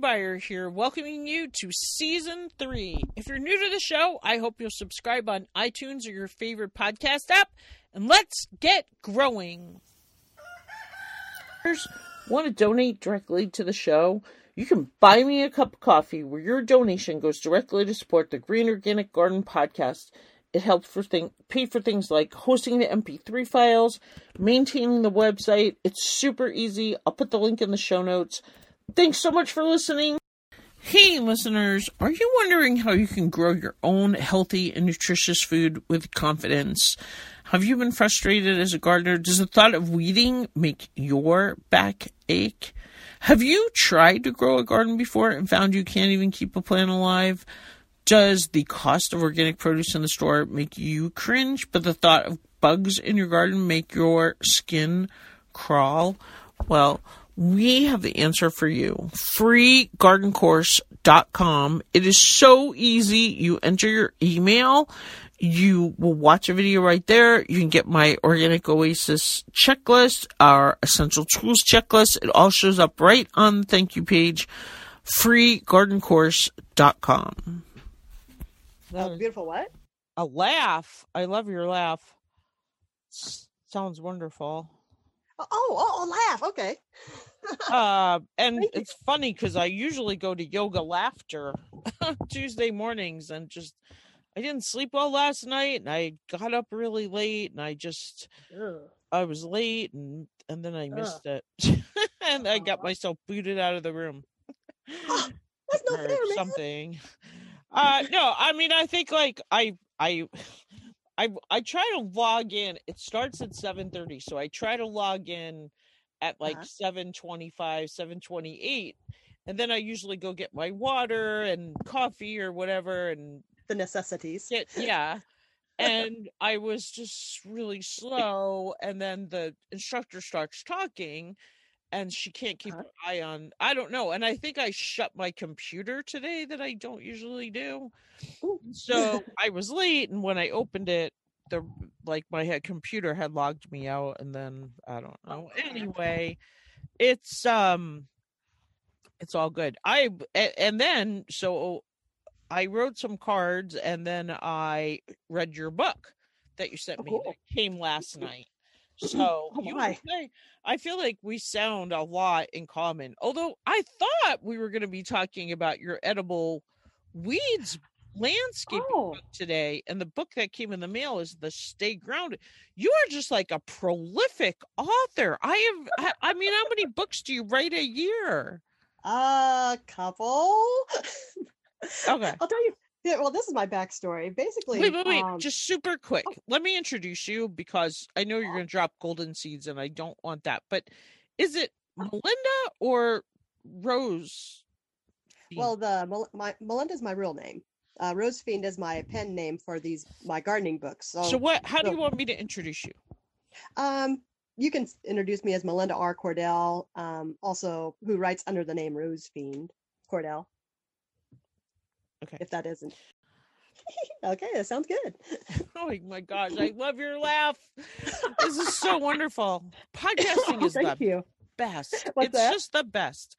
Beyer here, welcoming you to season three. If you're new to the show, I hope you'll subscribe on iTunes or your favorite podcast app, and let's get growing. Want to donate directly to the show? You can buy me a cup of coffee where your donation goes directly to support the Green Organic Garden podcast. It helps for thing pay for things like hosting the MP3 files, maintaining the website. It's super easy. I'll put the link in the show notes. Thanks so much for listening. Hey, listeners, are you wondering how you can grow your own healthy and nutritious food with confidence? Have you been frustrated as a gardener? Does the thought of weeding make your back ache? Have you tried to grow a garden before and found you can't even keep a plant alive? Does the cost of organic produce in the store make you cringe, but the thought of bugs in your garden make your skin crawl? Well, we have the answer for you. Freegardencourse.com. It is so easy. You enter your email. You will watch a video right there. You can get my Organic Oasis checklist, our essential tools checklist. It all shows up right on the thank you page. Freegardencourse.com. A beautiful what? A laugh. I love your laugh. Sounds wonderful. Oh, oh, oh laugh. Okay. Uh, and it's funny because I usually go to yoga laughter Tuesday mornings and just I didn't sleep well last night and I got up really late and I just Ugh. I was late and and then I missed Ugh. it and I got myself booted out of the room. that's not fair, man. something. Uh no, I mean I think like I I I I try to log in. It starts at 7:30, so I try to log in at like uh-huh. 725 728 and then i usually go get my water and coffee or whatever and the necessities get, yeah and i was just really slow and then the instructor starts talking and she can't keep uh-huh. her eye on i don't know and i think i shut my computer today that i don't usually do Ooh. so i was late and when i opened it the like my head computer had logged me out and then I don't know. Anyway, it's um it's all good. I and then so I wrote some cards and then I read your book that you sent oh, me cool. that came last night. So oh, I feel like we sound a lot in common. Although I thought we were going to be talking about your edible weeds landscape oh. today and the book that came in the mail is the stay grounded you are just like a prolific author i have I, I mean how many books do you write a year a couple okay i'll tell you yeah, well, this is my backstory. Basically, wait, wait, wait. Um, just super quick. Oh. Let me introduce you because I know you're going to drop golden seeds, and I don't want that. But is it Melinda or Rose? Well, the my Melinda's my real name uh, Rose Fiend is my pen name for these my gardening books. So, so what? How so, do you want me to introduce you? Um, you can introduce me as Melinda R. Cordell, um, also who writes under the name Rose Fiend Cordell. Okay. If that isn't. okay, that sounds good. oh my gosh, I love your laugh. This is so wonderful. Podcasting is Thank the you. best. What's it's that? just the best.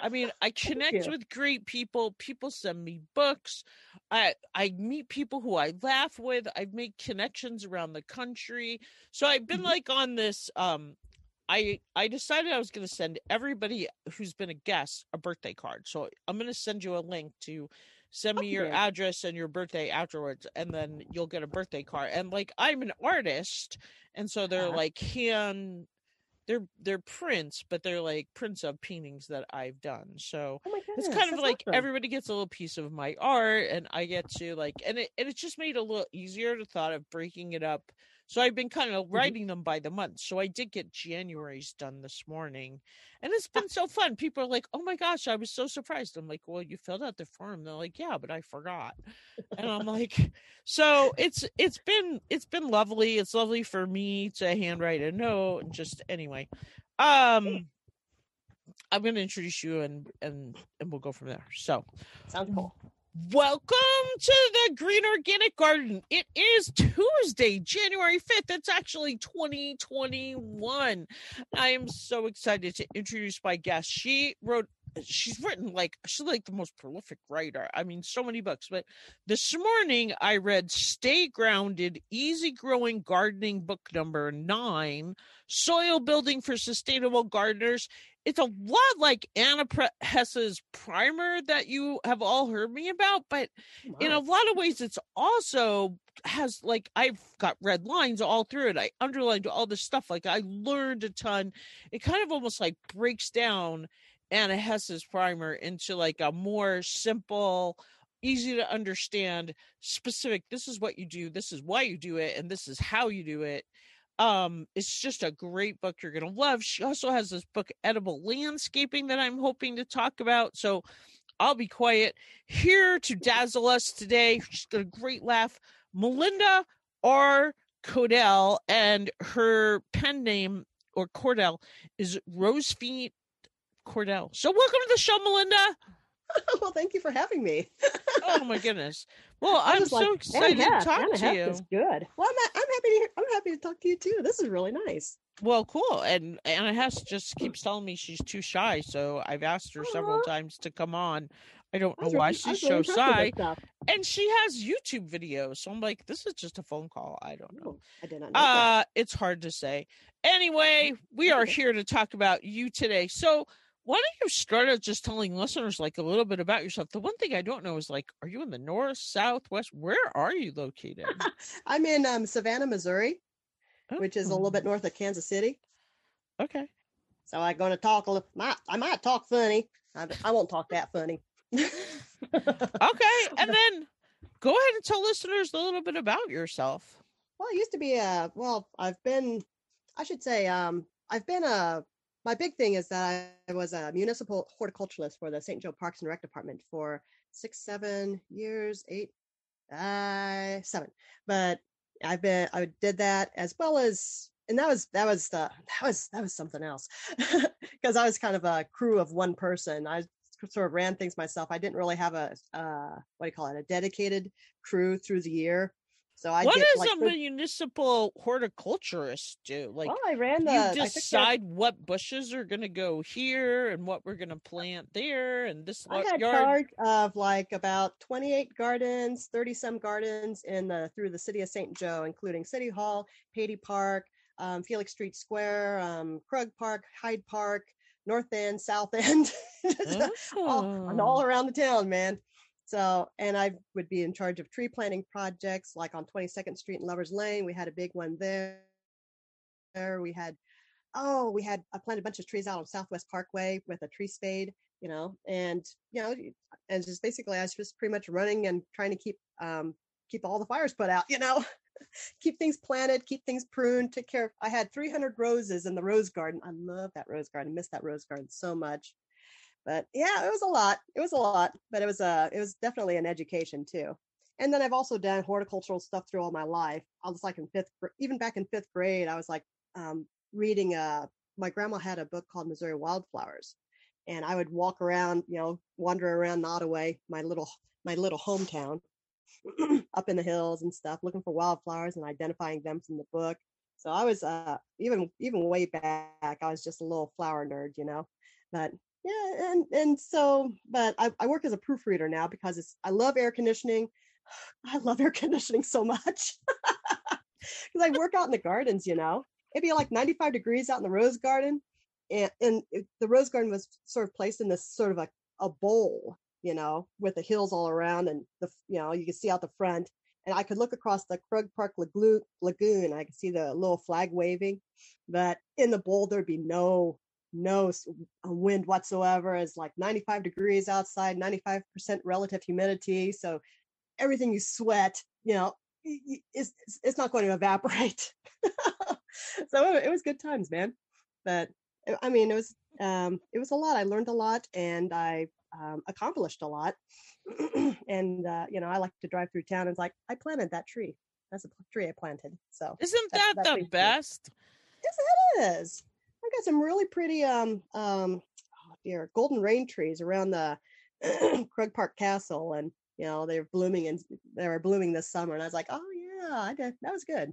I mean, I connect with great people. People send me books. I I meet people who I laugh with. I've made connections around the country. So I've been mm-hmm. like on this um I I decided I was going to send everybody who's been a guest a birthday card. So I'm going to send you a link to send me okay. your address and your birthday afterwards and then you'll get a birthday card. And like I'm an artist and so they're uh-huh. like hand they're they're prints, but they're like prints of paintings that I've done. So oh goodness, it's kind of like awesome. everybody gets a little piece of my art, and I get to like, and it and it just made it a little easier to thought of breaking it up so I've been kind of mm-hmm. writing them by the month. So I did get January's done this morning. And it's been so fun. People are like, oh my gosh, I was so surprised. I'm like, well, you filled out the form. They're like, yeah, but I forgot. And I'm like, so it's it's been it's been lovely. It's lovely for me to handwrite a note and just anyway. Um I'm gonna introduce you and and and we'll go from there. So sounds cool. Welcome to the Green Organic Garden. It is Tuesday, January 5th. It's actually 2021. I am so excited to introduce my guest. She wrote she's written like she's like the most prolific writer. I mean, so many books. But this morning I read Stay Grounded, Easy Growing Gardening book number nine, Soil Building for Sustainable Gardeners. It's a lot like Anna Hess's primer that you have all heard me about, but wow. in a lot of ways, it's also has like I've got red lines all through it. I underlined all this stuff. Like I learned a ton. It kind of almost like breaks down Anna Hess's primer into like a more simple, easy to understand, specific. This is what you do. This is why you do it, and this is how you do it. Um, it's just a great book you're gonna love. She also has this book, Edible Landscaping, that I'm hoping to talk about. So I'll be quiet. Here to dazzle us today, she's got a great laugh. Melinda R. Cordell, and her pen name or Cordell is Rose Fiend Cordell. So welcome to the show, Melinda. well, thank you for having me. oh my goodness. Well, I'm so like, excited to talk to you. Is good. Well, I'm, I'm happy to hear, I'm happy to talk to you too. This is really nice. Well, cool. And Anna Hess just keeps telling me she's too shy, so I've asked her several times to come on. I don't know why really, she's so shy. And she has YouTube videos. So I'm like, this is just a phone call. I don't know. I did not know. Uh, it's hard to say. Anyway, we are here to talk about you today. So why don't you start out just telling listeners like a little bit about yourself? The one thing I don't know is like, are you in the north, south, west? Where are you located? I'm in um, Savannah, Missouri, oh. which is a little bit oh. north of Kansas City. Okay. So I'm going to talk a little. Might, I might talk funny. I, I won't talk that funny. okay, and then go ahead and tell listeners a little bit about yourself. Well, I used to be a. Well, I've been. I should say. Um, I've been a my big thing is that I was a municipal horticulturalist for the St. Joe Parks and Rec Department for six, seven years, eight, uh, seven. But I've been, I did that as well as, and that was, that was, the, that was, that was something else because I was kind of a crew of one person. I sort of ran things myself. I didn't really have a, uh, what do you call it, a dedicated crew through the year. So I what get, does like, a municipal horticulturist do? Like, well, I ran the. You decide what bushes are going to go here and what we're going to plant there, and this. I had yard. charge of like about twenty-eight gardens, thirty-some gardens in the through the city of St. Joe, including City Hall, Patee Park, um, Felix Street Square, um, Krug Park, Hyde Park, North End, South End, oh. all, all around the town, man. So, and I would be in charge of tree planting projects like on 22nd Street and Lovers Lane. We had a big one there. We had, oh, we had, I planted a bunch of trees out on Southwest Parkway with a tree spade, you know, and, you know, and just basically I was just pretty much running and trying to keep, um, keep all the fires put out, you know, keep things planted, keep things pruned, take care. Of, I had 300 roses in the rose garden. I love that rose garden. I miss that rose garden so much but yeah, it was a lot. It was a lot, but it was a uh, it was definitely an education too. And then I've also done horticultural stuff through all my life. I was like in fifth, even back in fifth grade, I was like um, reading. Uh, my grandma had a book called Missouri Wildflowers, and I would walk around, you know, wander around Nottoway, my little my little hometown, up in the hills and stuff, looking for wildflowers and identifying them from the book. So I was uh, even even way back, I was just a little flower nerd, you know. But yeah and and so but I, I work as a proofreader now because it's i love air conditioning i love air conditioning so much because i work out in the gardens you know it'd be like 95 degrees out in the rose garden and, and it, the rose garden was sort of placed in this sort of a, a bowl you know with the hills all around and the you know you can see out the front and I could look across the Krug Park Lagoon. I could see the little flag waving, but in the bowl there'd be no no uh, wind whatsoever. It's like 95 degrees outside, 95% relative humidity. So everything you sweat, you know, it's, it's not going to evaporate. so it, was good times, man. But uh, I mean, it was, um, it was a lot. I learned a lot and I um, accomplished a lot. and, uh, you know, I like to drive through town and it's like, I planted that tree. That's a tree I planted. So isn't that, that the best? Yes, it is got some really pretty um um oh dear golden rain trees around the Krug Park Castle, and you know they're blooming and they were blooming this summer, and I was like, oh yeah, I did. That was good.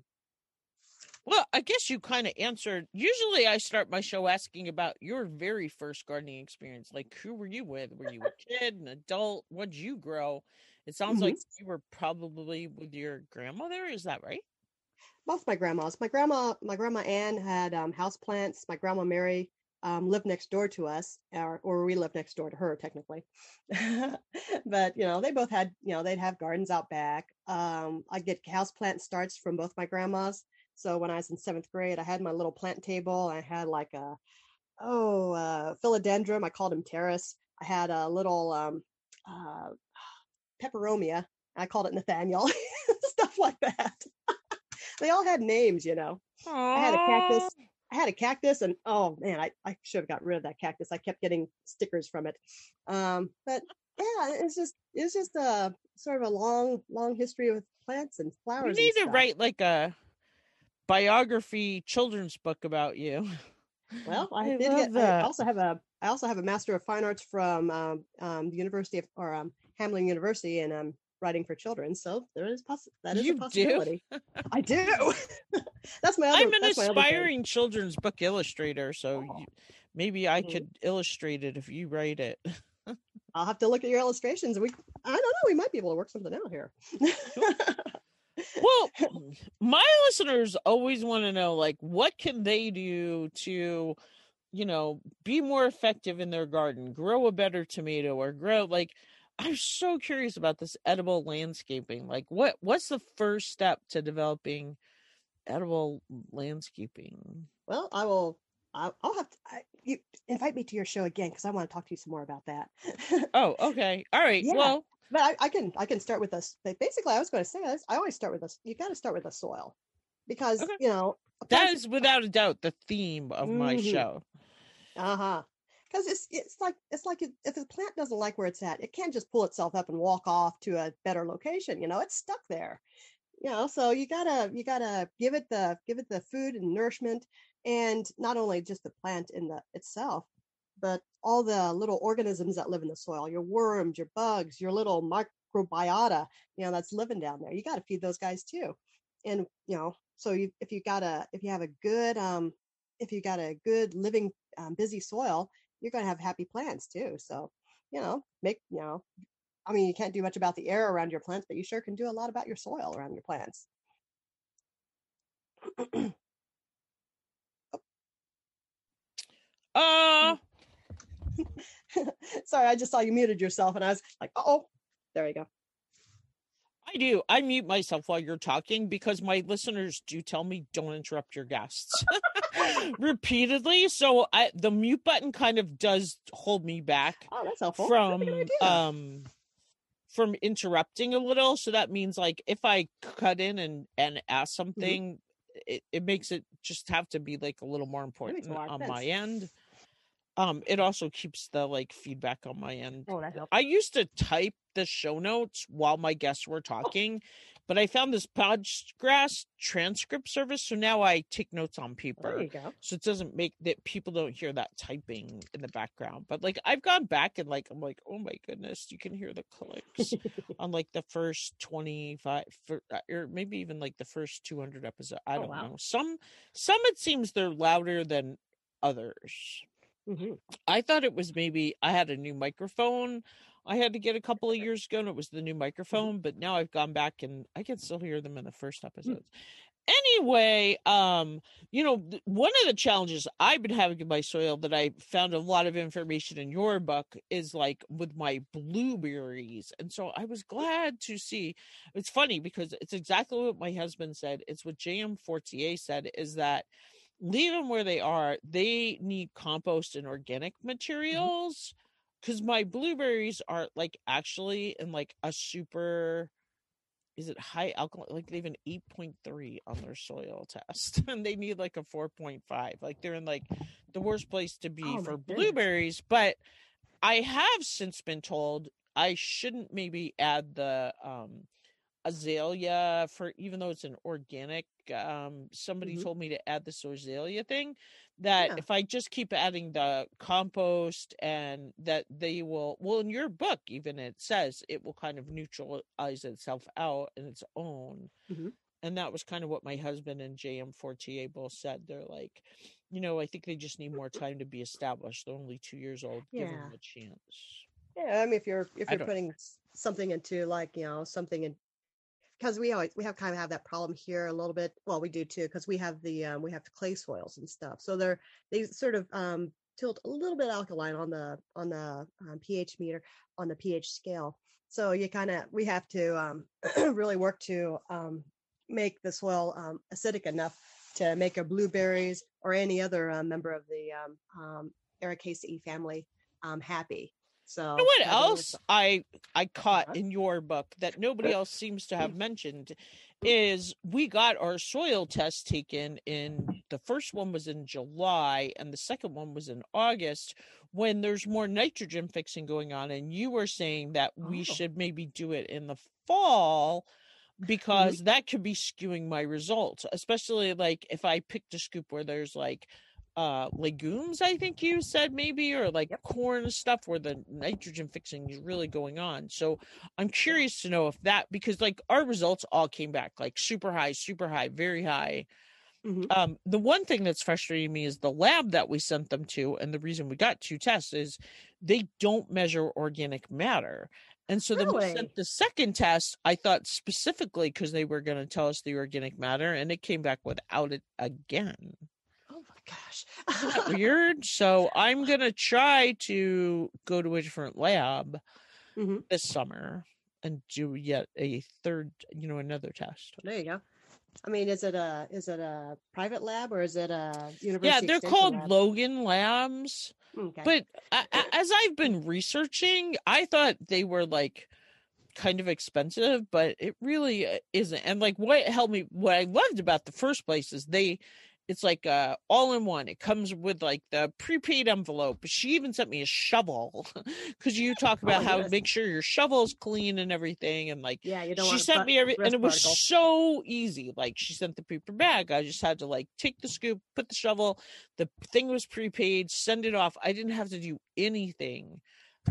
Well, I guess you kind of answered. Usually, I start my show asking about your very first gardening experience. Like, who were you with? Were you a kid, an adult? What'd you grow? It sounds mm-hmm. like you were probably with your grandmother. Is that right? Both my grandmas. My grandma, my grandma Ann had um, house plants. My grandma Mary um, lived next door to us, or, or we lived next door to her technically. but you know, they both had, you know, they'd have gardens out back. Um, I get house plant starts from both my grandmas. So when I was in seventh grade, I had my little plant table. I had like a oh uh, philodendron. I called him Terrace. I had a little um, uh, peperomia. I called it Nathaniel. Stuff like that. They all had names, you know. Aww. I had a cactus. I had a cactus, and oh man, I, I should have got rid of that cactus. I kept getting stickers from it. Um, but yeah, it's just it's just a sort of a long long history with plants and flowers. You need to write like a biography children's book about you. Well, I, I did get. I also have a. I also have a Master of Fine Arts from um, um, the University of or um, Hamline University, and I'm writing for children. So there is poss- that is you a possibility. Do? I do. that's my. Other, I'm an aspiring children's book illustrator, so you, maybe I mm-hmm. could illustrate it if you write it. I'll have to look at your illustrations. We, I don't know, we might be able to work something out here well, my listeners always want to know like what can they do to you know be more effective in their garden, grow a better tomato or grow like I'm so curious about this edible landscaping. Like what what's the first step to developing edible landscaping? Well, I will I'll, I'll have to I, you invite me to your show again because I want to talk to you some more about that. oh, okay. All right. Yeah. Well, but I, I, can I can start with this. Basically, I was going to say this. I always start with this. You got to start with the soil, because okay. you know that is without a doubt the theme of my mm-hmm. show. Uh huh. Because it's it's like it's like if the plant doesn't like where it's at, it can't just pull itself up and walk off to a better location. You know, it's stuck there. You know, so you gotta you gotta give it the give it the food and nourishment, and not only just the plant in the itself, but all the little organisms that live in the soil, your worms, your bugs, your little microbiota, you know, that's living down there. You got to feed those guys too. And, you know, so you, if you got a, if you have a good, um, if you got a good living, um, busy soil, you're going to have happy plants too. So, you know, make, you know, I mean, you can't do much about the air around your plants, but you sure can do a lot about your soil around your plants. uh Sorry, I just saw you muted yourself and I was like, oh, there you go. I do. I mute myself while you're talking because my listeners do tell me don't interrupt your guests repeatedly. So I, the mute button kind of does hold me back. Oh, that's helpful. From um from interrupting a little. So that means like if I cut in and and ask mm-hmm. something, mm-hmm. it, it makes it just have to be like a little more important on sense. my end. Um, it also keeps the like feedback on my end. Oh, that helps. I used to type the show notes while my guests were talking, but I found this Podgrass transcript service, so now I take notes on paper. There you go. So it doesn't make that people don't hear that typing in the background. But like I've gone back and like I'm like, oh my goodness, you can hear the clicks on like the first twenty five, uh, or maybe even like the first two hundred episodes. I oh, don't wow. know. Some some it seems they're louder than others. Mm-hmm. I thought it was maybe I had a new microphone I had to get a couple of years ago, and it was the new mm-hmm. microphone. But now I've gone back and I can still hear them in the first hmm. episodes. Mm. Anyway, um, you know, one of the challenges I've been having in my soil that I found a lot of information in your book is like with my blueberries. And so I was glad to see it's funny because it's exactly what my husband said. It's what J.M. Fortier said is that leave them where they are. They need compost and organic mm-hmm. materials because my blueberries are like actually in like a super is it high alkaline like they have an 8.3 on their soil test and they need like a 4.5 like they're in like the worst place to be oh for blueberries but i have since been told i shouldn't maybe add the um azalea for even though it's an organic um somebody mm-hmm. told me to add this azalea thing that yeah. if i just keep adding the compost and that they will well in your book even it says it will kind of neutralize itself out in its own mm-hmm. and that was kind of what my husband and JM Fortier both said. They're like, you know, I think they just need more time to be established. They're only two years old. Give them a chance. Yeah, I mean, if you're if you're putting something into like you know something in, because we always we have kind of have that problem here a little bit. Well, we do too because we have the um, we have the clay soils and stuff. So they're they sort of um, tilt a little bit alkaline on the on the um, pH meter on the pH scale. So you kind of we have to um, really work to um, make the soil um, acidic enough to make our blueberries or any other uh, member of the um, Ericaceae family happy. So You know what else I I caught Uh-huh. in your book that nobody else seems to have mentioned is we got our soil test taken in the first one was in July and the second one was in August when there's more nitrogen fixing going on and you were saying that we Oh. should maybe do it in the fall because that could be skewing my results especially like if I picked a scoop where there's like uh legumes i think you said maybe or like Yep. corn stuff where the nitrogen fixing is really going on. So i'm curious to know if that because like our results all came back like super high super high very high. Mhm. um the one thing that's frustrating me is the lab that we sent them to and the reason we got two tests is they don't measure organic matter. And so then we sent the second test i thought specifically because they were going to tell us the organic matter and it came back without it again gosh. weird? So I'm gonna try to go to a different lab Mhm. this summer and do yet a third, you know, another test. There you go. I mean, is it a is it a private lab or is it a university? Yeah, they're called lab? Logan Labs. Okay. But a- as I've been researching, I thought they were like kind of expensive, but it really uh, isn't. And like what helped me, what I loved about the first place is they, it's like uh, all in one. It comes with like the prepaid envelope. She even sent me a shovel because you talk about Oh, how yes. make sure your shovel's clean and everything. And like yeah, you don't she sent me every, and it was particles. so easy. Like she sent the paper bag. I just had to like take the scoop, put the shovel. The thing was prepaid. Send it off. I didn't have to do anything.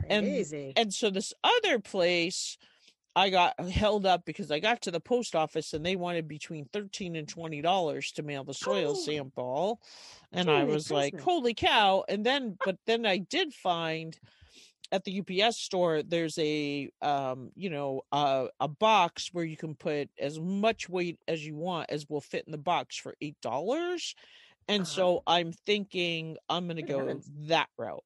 and- Crazy. And so this other place, I got held up because I got to the post office and they wanted between thirteen and twenty dollars to mail the soil Oh. sample, and I Holy was like, "Holy cow!" And then, but then I did find at the UPS store there's a um you know uh, a box where you can put as much weight as you want as will fit in the box for eight dollars, and Uh-huh. so I'm thinking I'm gonna Good go heavens. that route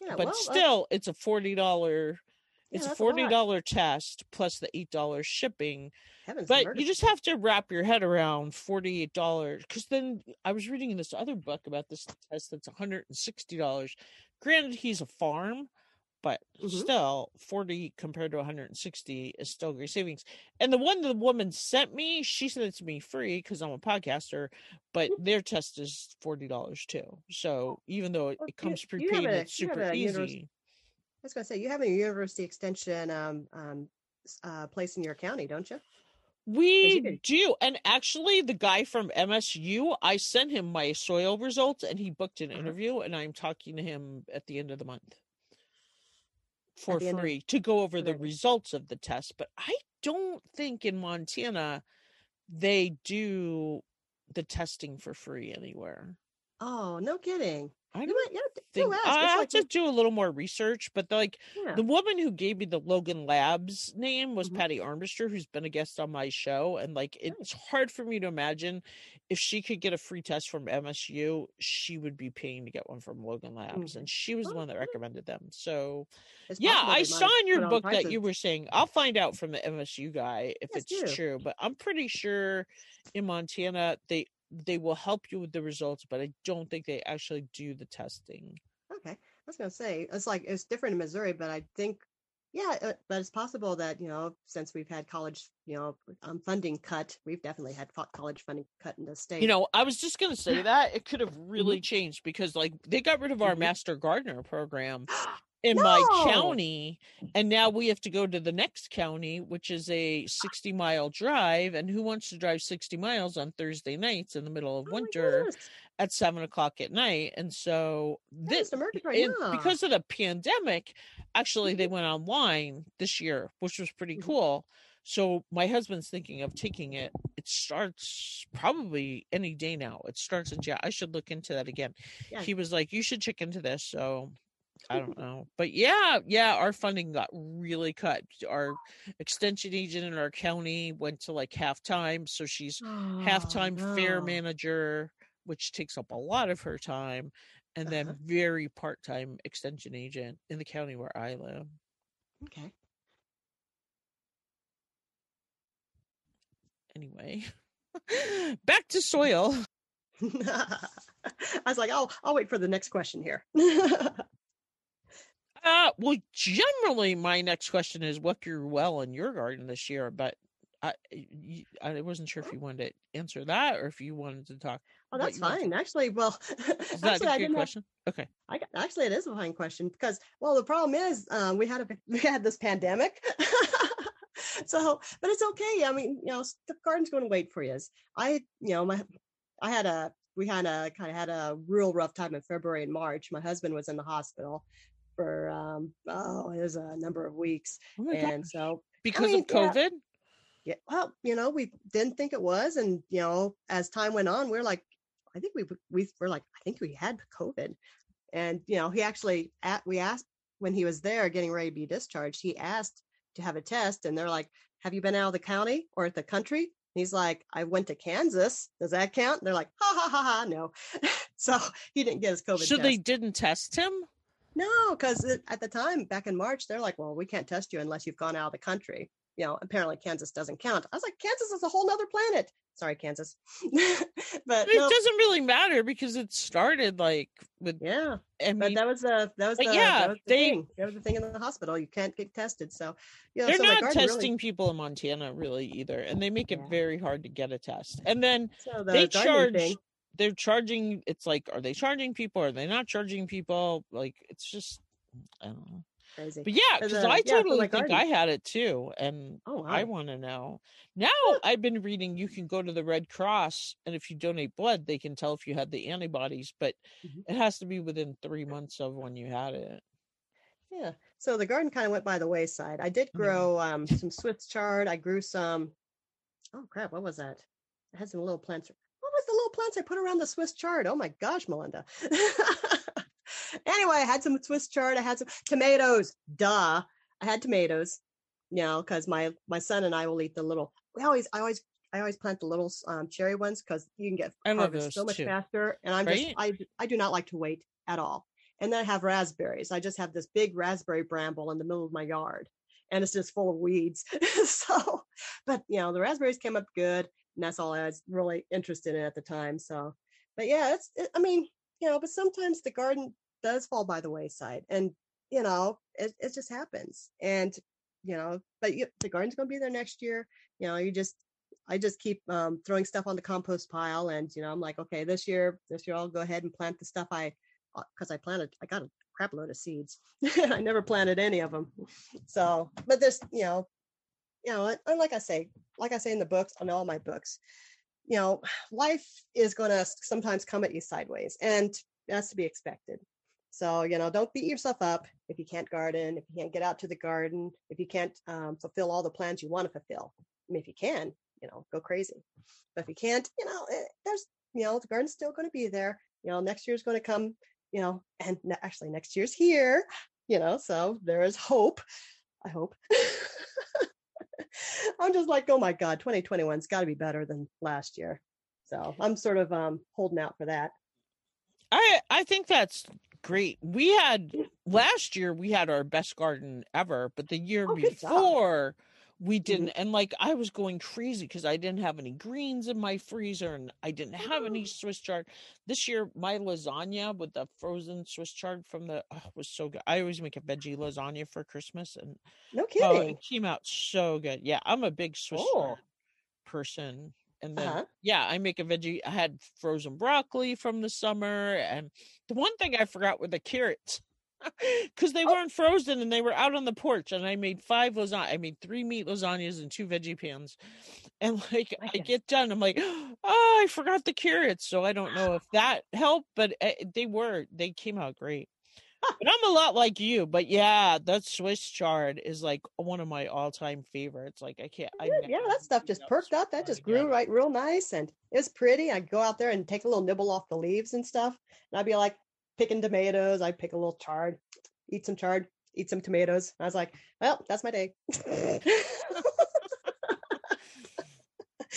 yeah, but well, uh, still it's a forty dollar it's a a forty dollar test plus the eight dollars shipping heavens, but you just have to wrap your head around forty eight dollars because then i was reading in this other book about this test that's hundred and sixty dollars. Granted he's a farm but Mhm. still 40 compared to 160 is still great savings. And the one the woman sent me she sent it to me free because i'm a podcaster but Mm-hmm. their test is $40 too. So even though it, Well, it comes you prepaid and a- it's super easy was going to say you have a university extension um, um, uh, place in your county, don't you? We do. And actually, the guy from MSU, I sent him my soil results and he booked an Uh-huh. interview, and I'm talking to him at the end of the month for end of- free to go over the results of the test. But I don't think in Montana they do the testing for free anywhere. Oh, no kidding. I don't might, yeah, think do ask. I have like to do a little more research, but like yeah. the woman who gave me the Logan Labs name was Mhm. Patty Armbruster, who's been a guest on my show. And like, it's hard for me to imagine if she could get a free test from MSU, she would be paying to get one from Logan Labs. Mhm. And she was the one that yeah. recommended them. So, It's yeah, I saw in your book that you were saying, I'll find out from the MSU guy if Yes, it's true. But I'm pretty sure in Montana, they they will help you with the results, but I don't think they actually do the testing. Okay, I was gonna say it's like it's different in Missouri, but I think, yeah, uh, but it's possible that you know since we've had college, you know, um, funding cut, we've definitely had college funding cut in the state. You know, I was just gonna say that it could have really changed because like they got rid of our Mhm. master gardener program in my county and now we have to go to the next county which is a 60 mile drive and who wants to drive 60 miles on thursday nights in the middle of Oh winter at seven o'clock at night and so this is the murder right because of the pandemic actually they went online this year which was pretty Mhm. cool So my husband's thinking of taking it. It starts probably any day now. It starts in Jan. I should look into that again. Yeah. He was like, "You should check into this." So I don't know, but yeah, yeah, our funding got really cut. Our extension agent in our county went to like half time, so she's Oh, half time fair manager, which takes up a lot of her time, and then Uh-huh. very part time extension agent in the county where I live. Okay. Anyway, back to soil. I was like, oh, I'll wait for the next question here. Uh, well, generally, my next question is what grew well in your garden this year, but I I wasn't sure if you wanted to answer that or if you wanted to talk. oh, that's fine. Actually, well, Is that actually, a good didn't have. Okay. I got, actually, it is a fine question because, well, the problem is um, we had a we had this pandemic. so, but it's okay. I mean, you know, the garden's going to wait for you. I, you know, my, I had a, we had a kind of had a real rough time in February and March. My husband was in the hospital for, um, oh, it was a number of weeks. Oh. And so Because mean, of. COVID? yeah, well, you know, we didn't think it was, and you know, as time went on, we're like, I think we we were like, I think we had COVID, and you know, he actually at we asked when he was there getting ready to be discharged, he asked to have a test, and they're like, Have you been out of the county or at the country? And he's like, I went to Kansas. Does that count? And they're like, Ha ha ha ha, no. so he didn't get his COVID So test. they didn't test him? No, because at the time back in March, they're like, well, we can't test you unless you've gone out of the country. You know, apparently Kansas doesn't count. I was like, Kansas is a whole nother planet. Sorry, Kansas. but It no, doesn't really matter because it started like with, yeah, I but that was the that was the, yeah, that was the they- thing. That was the thing in the hospital. You can't get tested. So, you know, they're so not garden really- testing people in Montana really either. And they make it Yeah. very hard to get a test. And then so the they charge thing. They're charging it's like are they charging people are they not charging people like it's just i don't know Crazy. but yeah because i yeah, totally think garden. i had it too and Oh wow. i want to know now i've been reading you can go to the red cross and if you donate blood they can tell if you had the antibodies but Mhm. it has to be within three months of when you had it Yeah. So the garden kind of went by the wayside. I did Mhm. grow um, some Swiss chard. I grew some. Oh crap! What was that? I had some little plants. Was the little plants I put around the Swiss chard? Oh my gosh, Melinda. anyway, I had some Swiss chard. I had some tomatoes. Duh. I had tomatoes. You know, because my my son and I will eat the little. We always, I always, I always plant the little um, cherry ones because you can get harvest so much too. faster. And I'm Right? just, I, I do not like to wait at all. And then I have raspberries. I just have this big raspberry bramble in the middle of my yard, and it's just full of weeds. so, but you know, the raspberries came up good, and that's all I was really interested in at the time. So, but yeah, it's, it, I mean, you know, but sometimes the garden does fall by the wayside, and you know, it, it just happens. And you know, but you, the garden's going to be there next year. You know, you just I just keep um, throwing stuff on the compost pile, and you know, I'm like, okay, this year, this year I'll go ahead and plant the stuff I, because I planted, I got a crap load of seeds. I never planted any of them, so. But this, you know, you know, and- like I say, like I say in the books, on all my books, you know, life is going to sometimes come at you sideways, and that's to be expected. So, you know, don't beat yourself up if you can't garden, if you can't get out to the garden, if you can't um, fulfill all the plans you want to fulfill. I mean, if you can, you know, go crazy. But if you can't, you know, eh, there's, you know, the garden's still going to be there. You know, next year's going to come, you know, and ne- actually next year's here, you know, so there is hope. I hope. I'm just like, oh my God, 2021's got to be better than last year. So I'm sort of um, holding out for that. I I think that's great. We had last year we had our best garden ever, but the year Oh, good job. We didn't and like I was going crazy because I didn't have any greens in my freezer and I didn't have any Swiss chard. This year my lasagna with the frozen Swiss chard from the oh, was so good. I always make a veggie lasagna for Christmas and No oh, kidding. it came out so good. Yeah, I'm a big Swiss Oh. chard person. And then Uh-huh. yeah, I make a veggie. I had frozen broccoli from the summer, and the one thing I forgot were the carrots because they Oh. weren't frozen and they were out on the porch. And I made five lasagna. I made three meat lasagnas and two veggie pans. And like I get done, I'm like, oh, I forgot the carrots. So I don't know if that helped, but uh, they were they came out great. but I'm a lot like you. But yeah, that Swiss chard is like one of my all-time favorites. Like I can't. I yeah, yeah, that stuff just perked up. That just grew right real nice and it's pretty. I'd go out there and take a little nibble off the leaves and stuff. And I'd be like picking tomatoes. I'd pick a little chard, eat some chard, eat some tomatoes. I was like, well, that's my day.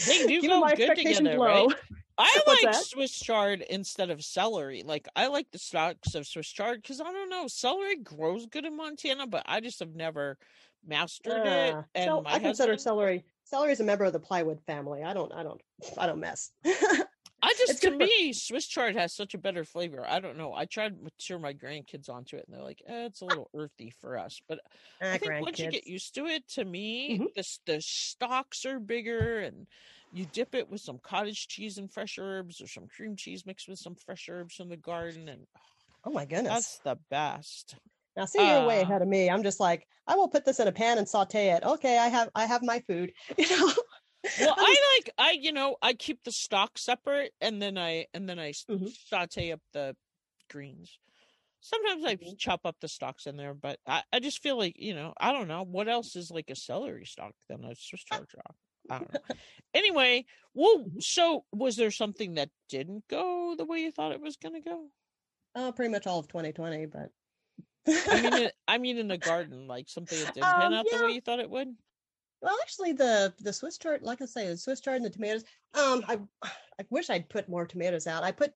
They do go good together, low. right? I What's like that? Swiss chard instead of celery. Like I like the stalks of Swiss chard because I don't know, celery grows good in Montana, but I just have never mastered it. Ah, And my I consider husband, celery. Celery is a member of the plywood family. I don't. I don't. I don't mess. I it's just to good for- me, Swiss chard has such a better flavor. I don't know. I tried to mature my grandkids onto it, and they're like, eh, "It's a little earthy for us." But Ah, I think once you get used to it, to me, Mhm. the the stalks are bigger, and you dip it with some cottage cheese and fresh herbs, or some cream cheese mixed with some fresh herbs from the garden, and Oh my goodness. that's the best. Now see, you're way Uh, ahead of me. I'm just like, I will put this in a pan and saute it. Okay, I have. I have my food. You know. Well, I like I you know I keep the stock separate, and then I and then I Mhm. saute up the greens. Sometimes I Mhm. chop up the stocks in there, but I, I just feel like you know I don't know what else is like a celery stalk than a Swiss chard stalk. I don't know. Anyway, well, Mhm. so was there something that didn't go the way you thought it was going to go? uh, pretty much all of 2020, but. I mean, I mean in the garden, like something that didn't pan Um, out the way you thought it would. Well, actually, the the Swiss chard, like I say, the Swiss chard and the tomatoes. Um, I I wish I'd put more tomatoes out. I put,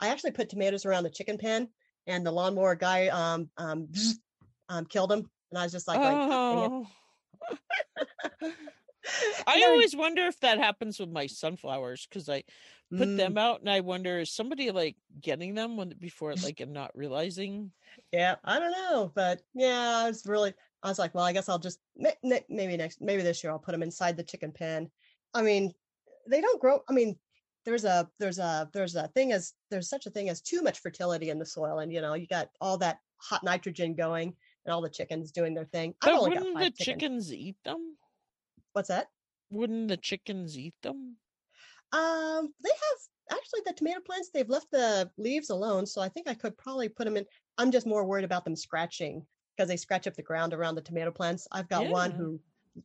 I actually put tomatoes around the chicken pen, and the lawnmower guy um um um killed him, and I was just like, oh. and I always wonder if that happens with my sunflowers because I put Mm, them out and I wonder is somebody like getting them when before like and not realizing. Yeah, I don't know, but yeah, I was really. I was like, well, I guess I'll just maybe next, maybe this year I'll put them inside the chicken pen. I mean, they don't grow. I mean, there's a there's a there's a thing as there's such a thing as too much fertility in the soil, and you know you got all that hot nitrogen going, and all the chickens doing their thing. But got wouldn't the chickens. chickens eat them? What's that? Wouldn't the chickens eat them? Um, they have actually the tomato plants. They've left the leaves alone, so I think I could probably put them in. I'm just more worried about them scratching because they scratch up the ground around the tomato plants. I've got one who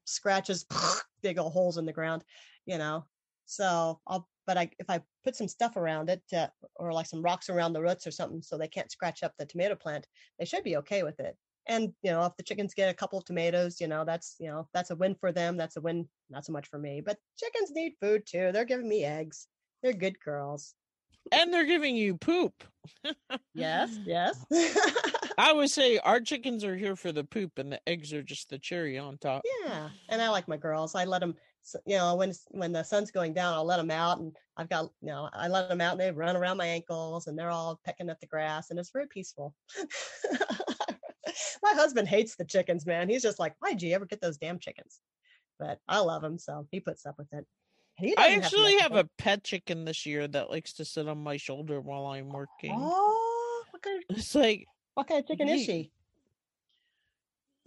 scratches big old holes in the ground, you know. So I'll, but I if I put some stuff around it, uh, or like some rocks around the roots or something, so they can't scratch up the tomato plant, they should be okay with it. And you know, if the chickens get a couple of tomatoes, you know, that's you know, that's a win for them. That's a win, not so much for me. But chickens need food too. They're giving me eggs. They're good girls. And they're giving you poop. Yes, yes. I would say our chickens are here for the poop and the eggs are just the cherry on top. yeah, and I like my girls. I let them, you know, when when the sun's going down, I'll let them out, and I've got, you know, I let them out, and they run around my ankles, and they're all pecking at the grass, and it's very peaceful. my husband hates the chickens, man. He's just like, why'd you ever get those damn chickens? But I love them, so he puts up with it. I actually mess have a pet chicken this year that likes to sit on my shoulder while I'm working. Oh, what kind of, It's like what kind of chicken is she?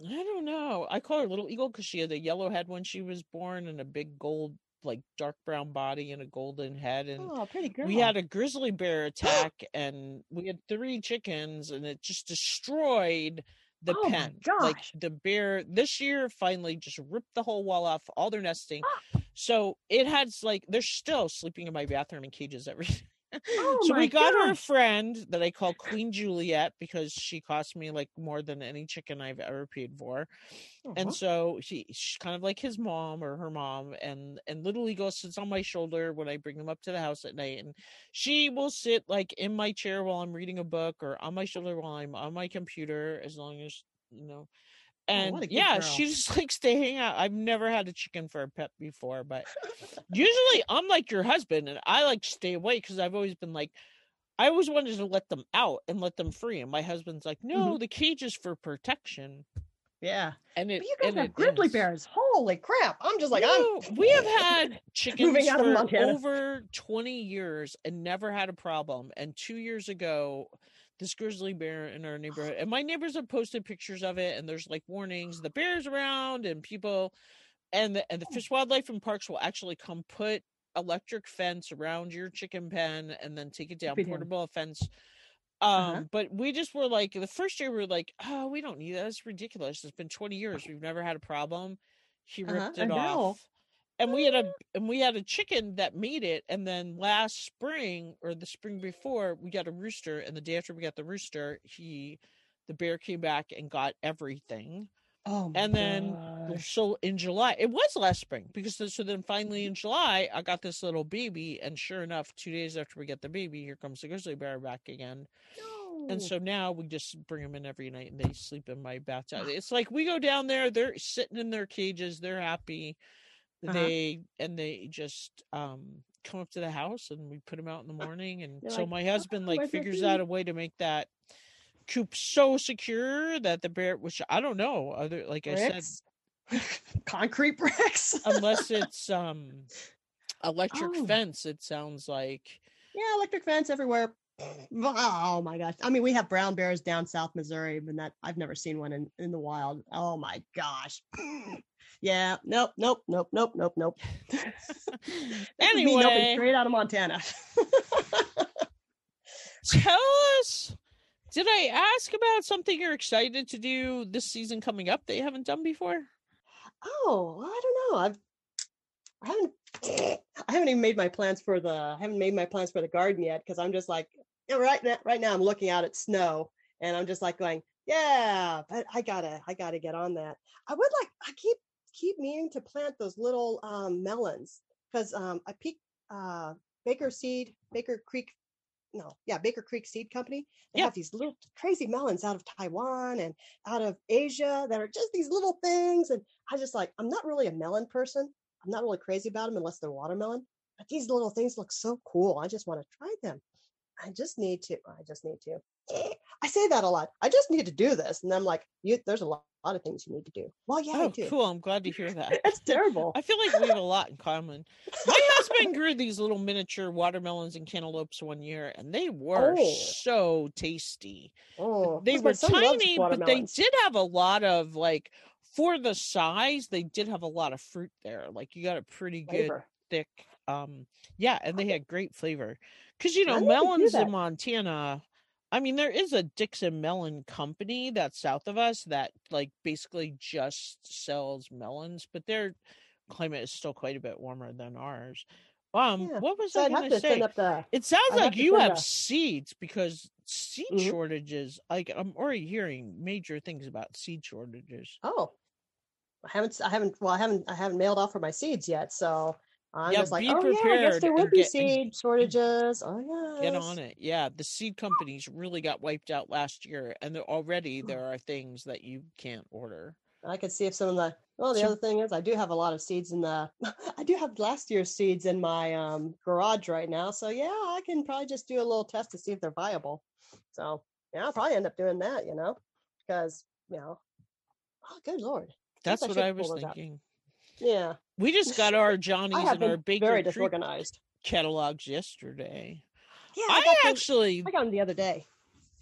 I don't know. I call her Little Eagle because she had a yellow head when she was born and a big gold, like dark brown body and a golden head. And Oh, pretty girl. we had a grizzly bear attack and we had three chickens and it just destroyed the Oh my pen. Like the bear this year finally just ripped the whole wall off, all their nesting. Ah. So it had like they're still sleeping in my bathroom in cages every Oh so we got her a friend that I call Queen Juliet because she cost me like more than any chicken I've ever paid for. And Uh-huh. so she, she's kind of like his mom or her mom and and little eagle sits on my shoulder when I bring them up to the house at night and she will sit like in my chair while I'm reading a book or on my shoulder while I'm on my computer as long as you know Oh, and what a good yeah, girl. she just likes to hang out. I've never had a chicken for a pet before, but usually I'm like your husband and I like to stay away because I've always been like I always wanted to let them out and let them free. And my husband's like, mm-hmm. no, the cage is for protection. Yeah. And it But you guys and have grizzly bears. Holy crap. I'm just like, No, I'm we have had chickens out for over 20 years and never had a problem. And two years ago, this grizzly bear in our neighborhood, and my neighbors have posted pictures of it, and there's like warnings the bear's around, and people, and the, and the Fish, Wildlife, and Parks will actually come put electric fence around your chicken pen and then take it down, portable fence Um, Uh-huh. but we just were like the first year we were like, oh, we don't need that. It's ridiculous. It's been 20 years. We've never had a problem. He Uh-huh, ripped I it off. And we had a and we had a chicken that made it. And then last spring or the spring before, we got a rooster. And the day after we got the rooster, he the bear came back and got everything. Oh And then gosh. so in July, it was last spring because so then finally mm-hmm. in July, I got this little baby, and sure enough, two days after we get the baby, here comes the grizzly bear back again. And so now we just bring them in every night, and they sleep in my bathtub. It's like we go down there, they're sitting in their cages, they're happy. Uh-huh. They and they just um come up to the house, and we put them out in the morning. And They're so like, my husband "Oh, like figures food?" out a way to make that coop so secure that the bear, which I don't know, other like I said, concrete bricks. unless it's um electric Oh. fence it sounds like yeah, electric fence everywhere. Oh my gosh! I mean, we have brown bears down South Missouri, but that I've never seen one in in the wild. Oh my gosh! Yeah, nope, nope, nope, nope, nope, nope. This is me noping Anyway. straight out of Montana. tell us did i ask about something you're excited to do this season coming up that you haven't done before Oh, I don't know. I've I haven't I haven't even made my plans for the I haven't made my plans for the garden yet because I'm just like you know, right now right now I'm looking out at snow and I'm just like going, yeah, but I gotta I gotta get on that. I would like I keep keep meaning to plant those little um melons because um I peak uh Baker Seed, Baker Creek no, yeah, Baker Creek Seed Company. They have these little crazy melons out of Taiwan and out of Asia that are just these little things. And I just like, I'm not really a melon person. I'm not really crazy about them unless they're watermelon. But these little things look so cool. I just want to try them. I just need to. I just need to. I say that a lot. I just need to do this. And I'm like, you, there's a lot, lot of things you need to do. Well, yeah, I oh do. cool i'm glad to hear that It's terrible. i feel like we have a lot in common my husband grew these little miniature watermelons and cantaloupes one year and they were Oh. so tasty Oh, they were tiny, but they did have a lot of like for the size, they did have a lot of fruit there. Like you got a pretty good Flavor. thick um yeah, and they had great flavor. Cuz you know, I need to do melons in Montana I mean, there is a Dixon Melon company that's south of us that like basically just sells melons, but their climate is still quite a bit warmer than ours. Um, Yeah. what was So I going to say? the. It sounds I'd have like to you have seeds because seed Mhm. shortages. Like I'm already hearing major things about seed shortages. Oh, I haven't. I haven't. Well, I haven't. I haven't mailed off for my seeds yet. So I'm Yeah, just like, oh yeah, I guess there would be get- seed shortages. Oh yeah. Get on it. Yeah, the seed companies really got wiped out last year, and already there are things that you can't order. I could see if some of the. Well, the So- other thing is, I do have a lot of seeds in the. I do have last year's seeds in my um, garage right now. So yeah, I can probably just do a little test to see if they're viable. So yeah, I'll probably end up doing that. You know, because you know. Oh, good lord. That's I what I was thinking. Yeah, We just got our I have and our big very disorganized. catalogs yesterday. Yeah, I, got those- actually I got them the other day.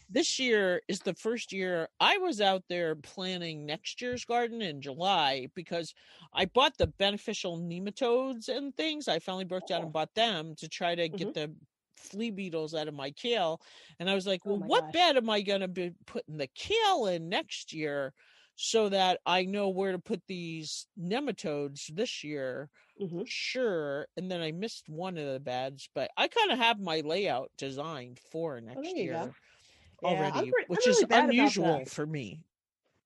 this year is the first year I was out there planning next year's garden in July because I bought the beneficial nematodes and things. I finally broke down Oh. and bought them to try to get mm-hmm. the flea beetles out of my kale. And I was like, Oh well, my what gosh. bed am I going to be putting the kale in next year so that I know where to put these nematodes this year? hmm Sure. And then I missed one of the beds, but I kind of have my layout designed for next Oh, year go. Yeah, already, I'm which really is unusual for me.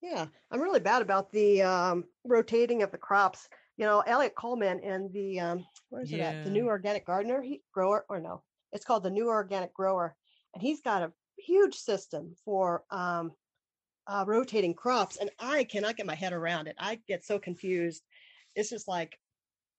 Yeah, I'm really bad about the um, rotating of the crops. You know, Eliot Coleman and the um, where is it at? The New Organic Gardener he, Grower, or no, it's called the New Organic Grower, and he's got a huge system for um, uh, rotating crops, and I cannot get my head around it. I get so confused. It's just like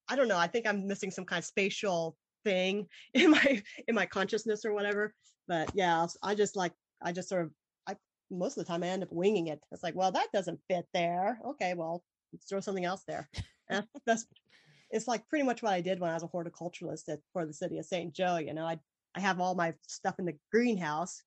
I don't know. I think I'm missing some kind of spatial thing in my in my consciousness or whatever. But yeah, I just like I just sort of I most of the time I end up winging it. It's like, well, that doesn't fit there. Okay, well, let's throw something else there. And that's it's like pretty much what I did when I was a horticulturalist at for the city of St. Joe. You know, I I have all my stuff in the greenhouse,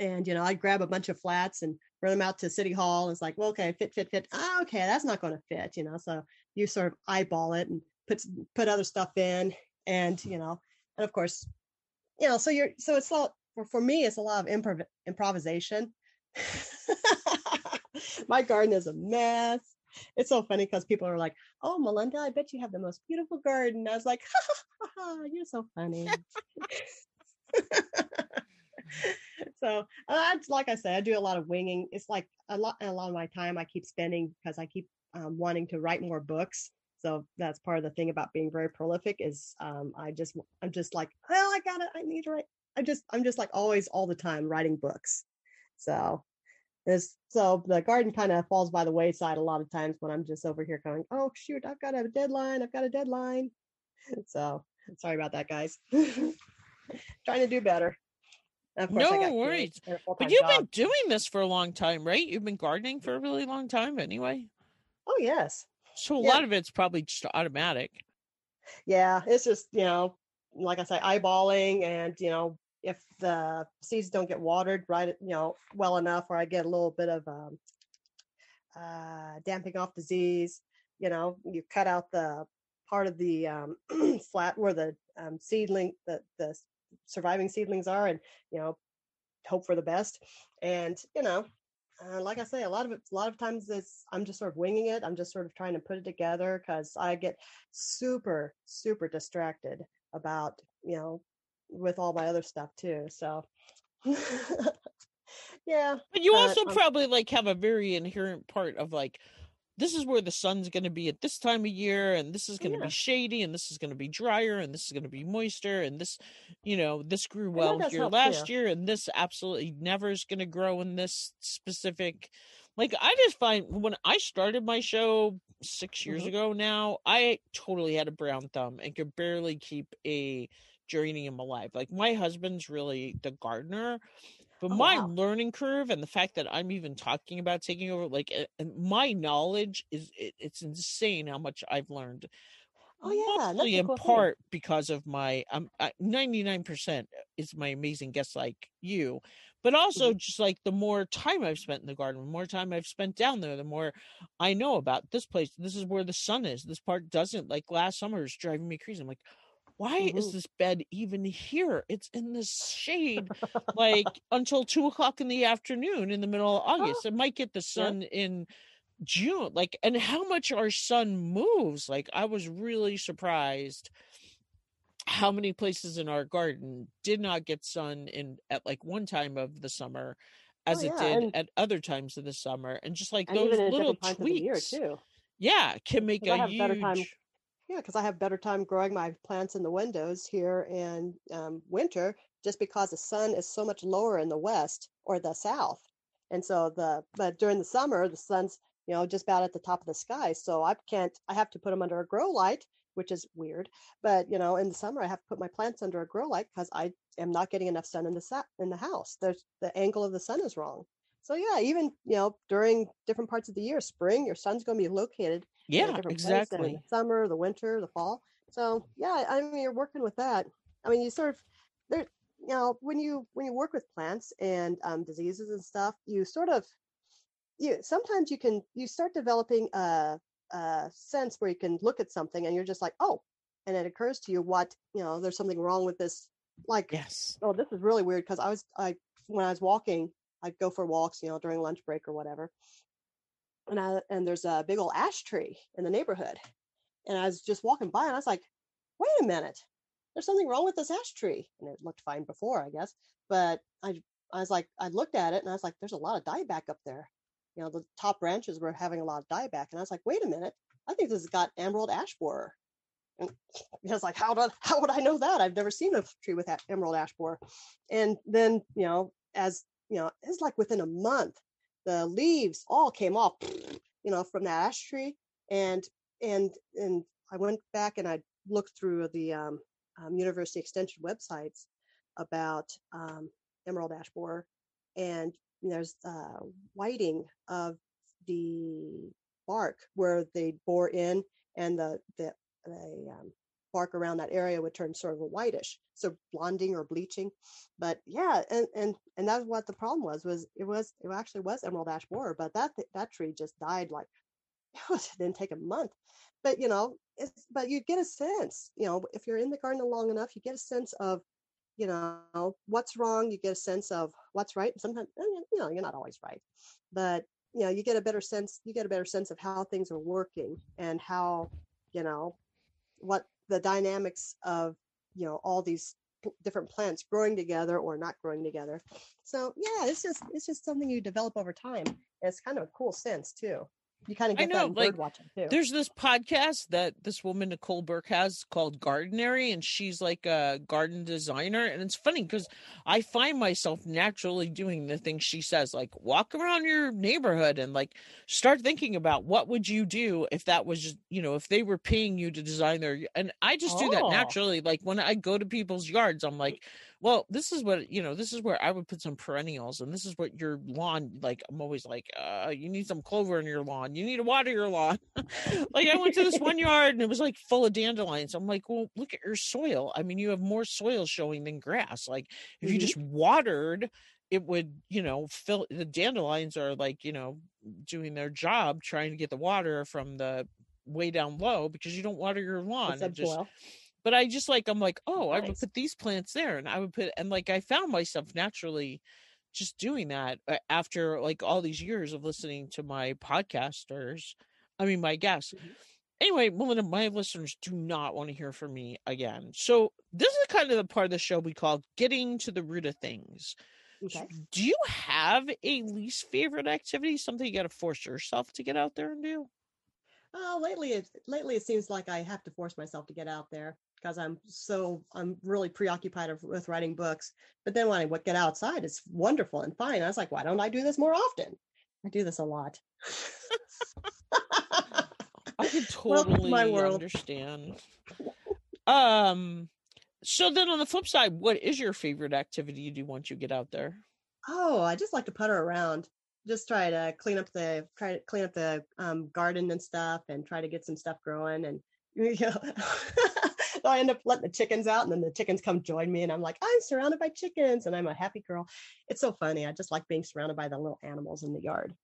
and you know, I'd grab a bunch of flats and run them out to City Hall. And it's like, well, okay, fit, fit, fit. Ah, okay, that's not going to fit. You know, so you sort of eyeball it and put put other stuff in, and you know, and of course, you know, so you're so it's all for, for me, it's a lot of improv- improvisation. My garden is a mess. It's so funny because people are like, "Oh, Melinda, I bet you have the most beautiful garden." I was like, ha, ha, ha, "You're so funny." so uh, like I said, I do a lot of winging. It's like a lot, a lot of my time I keep spending because I keep um, wanting to write more books. So that's part of the thing about being very prolific is um, I just I'm just like, well, I got it. I need to write. I just I'm just like always all the time writing books. So this so the garden kind of falls by the wayside a lot of times when I'm just over here going, oh shoot, I've got a deadline, I've got a deadline. So sorry about that, guys. Trying to do better. No worries. But you've job. been doing this for a long time, right? You've been gardening for a really long time anyway. Oh yes. So a yeah. lot of it's probably just automatic. Yeah, it's just, you know, like I say, eyeballing and, you know, if the seeds don't get watered right, you know, well enough, or I get a little bit of um, uh, damping off disease, you know, you cut out the part of the um, flat where the um, seedling, the the surviving seedlings are, and you know, hope for the best. And you know, uh, like I say, a lot of it, a lot of times it's I'm just sort of winging it. I'm just sort of trying to put it together because I get super super distracted about you know with all my other stuff too. So yeah. But you also um, probably like have a very inherent part of like this is where the sun's going to be at this time of year and this is going to yeah. be shady and this is going to be drier and this is going to be moister and this you know this grew well here last year and this absolutely never is going to grow in this specific like i just find when i started my show six years mm-hmm. ago now i totally had a brown thumb and could barely keep a geranium alive. Like my husband's really the gardener, but oh, my wow. learning curve and the fact that I'm even talking about taking over, like my knowledge is it, it's insane how much I've learned. Oh yeah, mostly in cool part thing. because of my um ninety nine percent is my amazing guests like you, but also mm-hmm. just like the more time I've spent in the garden, the more time I've spent down there, the more I know about this place. This is where the sun is. This part doesn't. Like last summer is driving me crazy. I'm like, why mm-hmm. is this bed even here? It's in the shade, like until two o'clock in the afternoon in the middle of August. Oh. It might get the sun yeah. in June. Like, and how much our sun moves. Like, I was really surprised how many places in our garden did not get sun in at like one time of the summer as oh, yeah. it did and, at other times of the summer and just like those little tweaks too yeah can make a huge yeah, because I have better time growing my plants in the windows here in um, winter, just because the sun is so much lower in the west or the south, and so the but during the summer the sun's you know just about at the top of the sky, so I can't. I have to put them under a grow light, which is weird. But you know, in the summer I have to put my plants under a grow light because I am not getting enough sun in the sa- in the house. There's the angle of the sun is wrong. So yeah, even you know during different parts of the year, spring, your sun's going to be located yeah, exactly. the summer, the winter, the fall. So yeah, I mean, you're working with that. I mean, you sort of there. You know, when you when you work with plants and um, diseases and stuff, you sort of you sometimes you can you start developing a, a sense where you can look at something and you're just like, oh, and it occurs to you what you know. There's something wrong with this. Like, yes. Oh, this is really weird because I was I when I was walking, I'd go for walks, you know, during lunch break or whatever, and I, and there's a big old ash tree in the neighborhood. And I was just walking by and I was like, wait a minute, there's something wrong with this ash tree. And it looked fine before, I guess. But I, I was like, I looked at it and I was like, there's a lot of dieback up there. You know, the top branches were having a lot of dieback. And I was like, wait a minute, I think this has got emerald ash borer. And I was like, how do, how would I know that? I've never seen a tree with that emerald ash borer. And then, you know, as you know, it's like within a month, the leaves all came off, you know, from that ash tree. And and and I went back and I looked through the um, um, University Extension websites about um, emerald ash borer, and there's uh, whiting of the bark where they bore in, and the the, the um, bark around that area would turn sort of a whitish, so blonding or bleaching. But yeah, and and and that's what the problem was. Was it was it actually was emerald ash borer, but that that tree just died like it didn't take a month. But you know, it's but you get a sense, you know, if you're in the garden long enough, you get a sense of you know what's wrong you get a sense of what's right sometimes eh, you know you're not always right but you know you get a better sense you get a better sense of how things are working and how you know what the dynamics of you know all these different plants growing together or not growing together. So yeah it's just it's just something you develop over time and it's kind of a cool sense too you kind of get I know, that like, watching too. There's this podcast that this woman Nicole Burke has called Gardenary, and she's like a garden designer. And it's funny because I find myself naturally doing the things she says, like walk around your neighborhood and like start thinking about what would you do if that was just, you know, if they were paying you to design their and I just oh. do that oh. naturally. Like when I go to people's yards, I'm like, well, this is what you know. This is where I would put some perennials, and this is what your lawn. Like I'm always like, uh, you need some clover in your lawn. You need to water your lawn. like I went to this one yard and it was like full of dandelions. I'm like, well, look at your soil. I mean, you have more soil showing than grass. Like if mm-hmm. you just watered, it would you know fill the dandelions are like you know doing their job trying to get the water from the way down low because you don't water your lawn. Just, but I just like I'm like, oh, nice. I would put these plants there, and I would put and like I found myself naturally just doing that uh, after like all these years of listening to my podcasters. I mean, my guests. Mm-hmm. Anyway, Melinda, my listeners do not want to hear from me again. So this is kind of the part of the show we call getting to the root of things. Okay. So do you have a least favorite activity? Something you got to force yourself to get out there and do? Oh, lately, it, lately it seems like I have to force myself to get out there because I'm so I'm really preoccupied with writing books. But then when I get outside, it's wonderful and fine. I was like, why don't I do this more often? I do this a lot. I can totally understand. Um, so then on the flip side, what is your favorite activity you do once you get out there? Oh, I just like to putter around. Just try to clean up the try to clean up the um, garden and stuff, and try to get some stuff growing. And you know, so I end up letting the chickens out, and then the chickens come join me, and I'm like, I'm surrounded by chickens, and I'm a happy girl. It's so funny. I just like being surrounded by the little animals in the yard.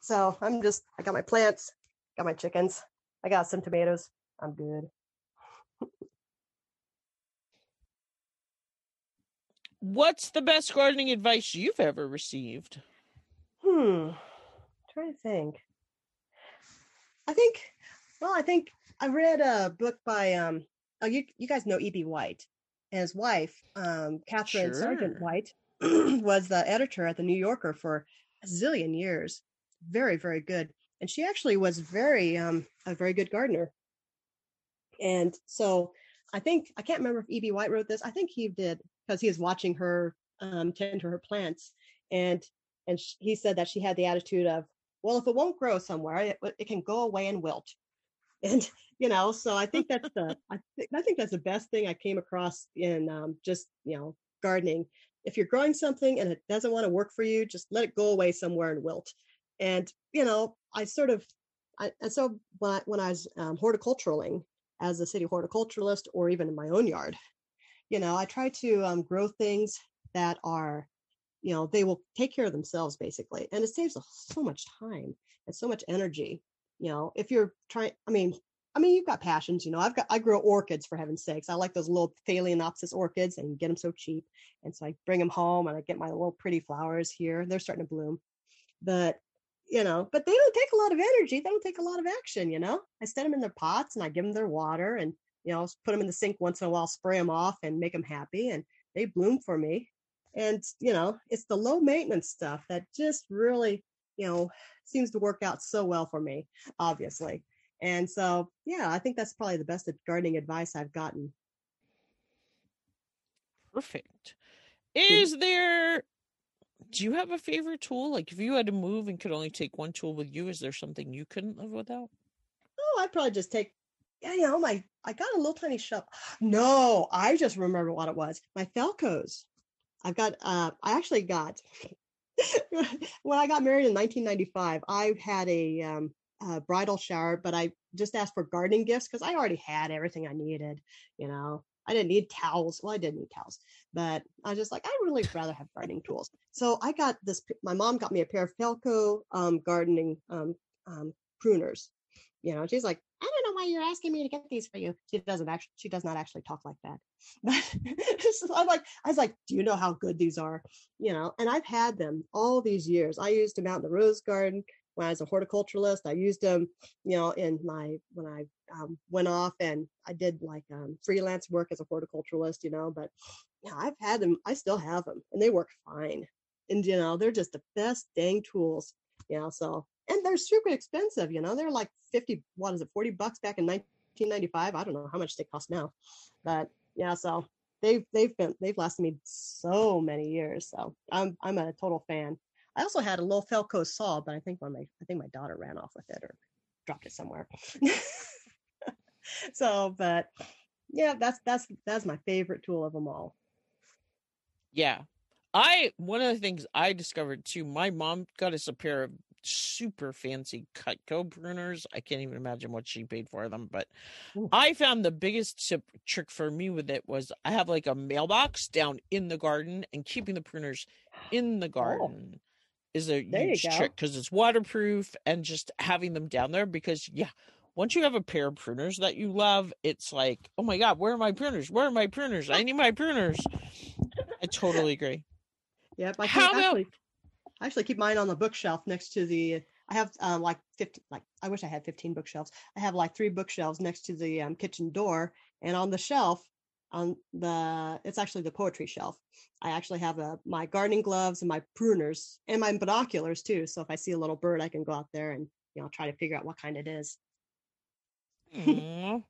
So I'm just, I got my plants, got my chickens, I got some tomatoes. I'm good. What's the best gardening advice you've ever received? Hmm. I'm trying to think. I think, well, I think I read a book by um oh, you you guys know E.B. White. And his wife, um, Katharine sure. Sergeant White, was the editor at the New Yorker for a zillion years. Very, very good. And she actually was very um, a very good gardener. And so I think I can't remember if E.B. White wrote this. I think he did because he was watching her um, tend to her plants, and and sh- he said that she had the attitude of, well, if it won't grow somewhere, it, it can go away and wilt and you know so i think that's the I, th- I think that's the best thing i came across in um, just you know gardening. If you're growing something and it doesn't want to work for you just let it go away somewhere and wilt. And you know i sort of I, and so when I, when I was um, horticulturaling as a city horticulturalist or even in my own yard you know i try to um, grow things that are you know they will take care of themselves basically and it saves so much time and so much energy you know if you're trying i mean i mean you've got passions you know i've got i grow orchids for heaven's sakes. I like those little phalaenopsis orchids and you get them so cheap. And so i bring them home and i get my little pretty flowers here. They're starting to bloom. But you know but they don't take a lot of energy. They don't take a lot of action you know? I set them in their pots and i give them their water and you know put them in the sink once in a while spray them off and make them happy and they bloom for me. And you know it's the low maintenance stuff that just really you know seems to work out so well for me, obviously. And so, yeah, I think that's probably the best gardening advice I've gotten. Perfect. Is there do you have a favorite tool? Like if you had to move and could only take one tool with you, is there something you couldn't live without? Oh, I'd probably just take yeah, you know, my I got a little tiny shovel. No, I just remember what it was. My Felcos. I've got uh I actually got when I got married in 1995, I had a, um, a bridal shower, but I just asked for gardening gifts because I already had everything I needed. You know, I didn't need towels. Well, I did need towels, but I was just like, I really rather have gardening tools. So I got this. My mom got me a pair of Felco um, gardening um, um, pruners. You know, she's like, I don't know why you're asking me to get these for you. She doesn't actually, she does not actually talk like that. But I'm like, I was like, do you know how good these are? You know, and I've had them all these years. I used them out in the rose garden when I was a horticulturalist. I used them, you know, in my when I um, went off and I did like um, freelance work as a horticulturalist, you know. But yeah, I've had them. I still have them, and they work fine. And you know, they're just the best dang tools. You know, so and they're super expensive. You know, they're like fifty. What is it? Forty bucks back in nineteen ninety five. I don't know how much they cost now, but yeah. So they've they've been they've lasted me so many years. So I'm I'm a total fan. I also had a little Felco saw, but I think when my I think my daughter ran off with it or dropped it somewhere. so, but yeah, that's that's that's my favorite tool of them all. Yeah. I one of the things I discovered too, my mom got us a pair of super fancy Cutco pruners. I can't even imagine what she paid for them, but Ooh. I found the biggest tip, trick for me with it was I have like a mailbox down in the garden and keeping the pruners in the oh. garden. Oh is a there huge trick because it's waterproof and just having them down there because yeah once you have a pair of pruners that you love it's like oh my god where are my pruners? Where are my pruners? I need my pruners. I totally agree. Yep i How actually. I actually keep mine on the bookshelf next to the i have um, like 50 like i wish i had 15 bookshelves. I have like three bookshelves next to the um, kitchen door and on the shelf on the it's actually the poetry shelf. I actually have a, my gardening gloves and my pruners and my binoculars too so if i see a little bird i can go out there and you know try to figure out what kind it is.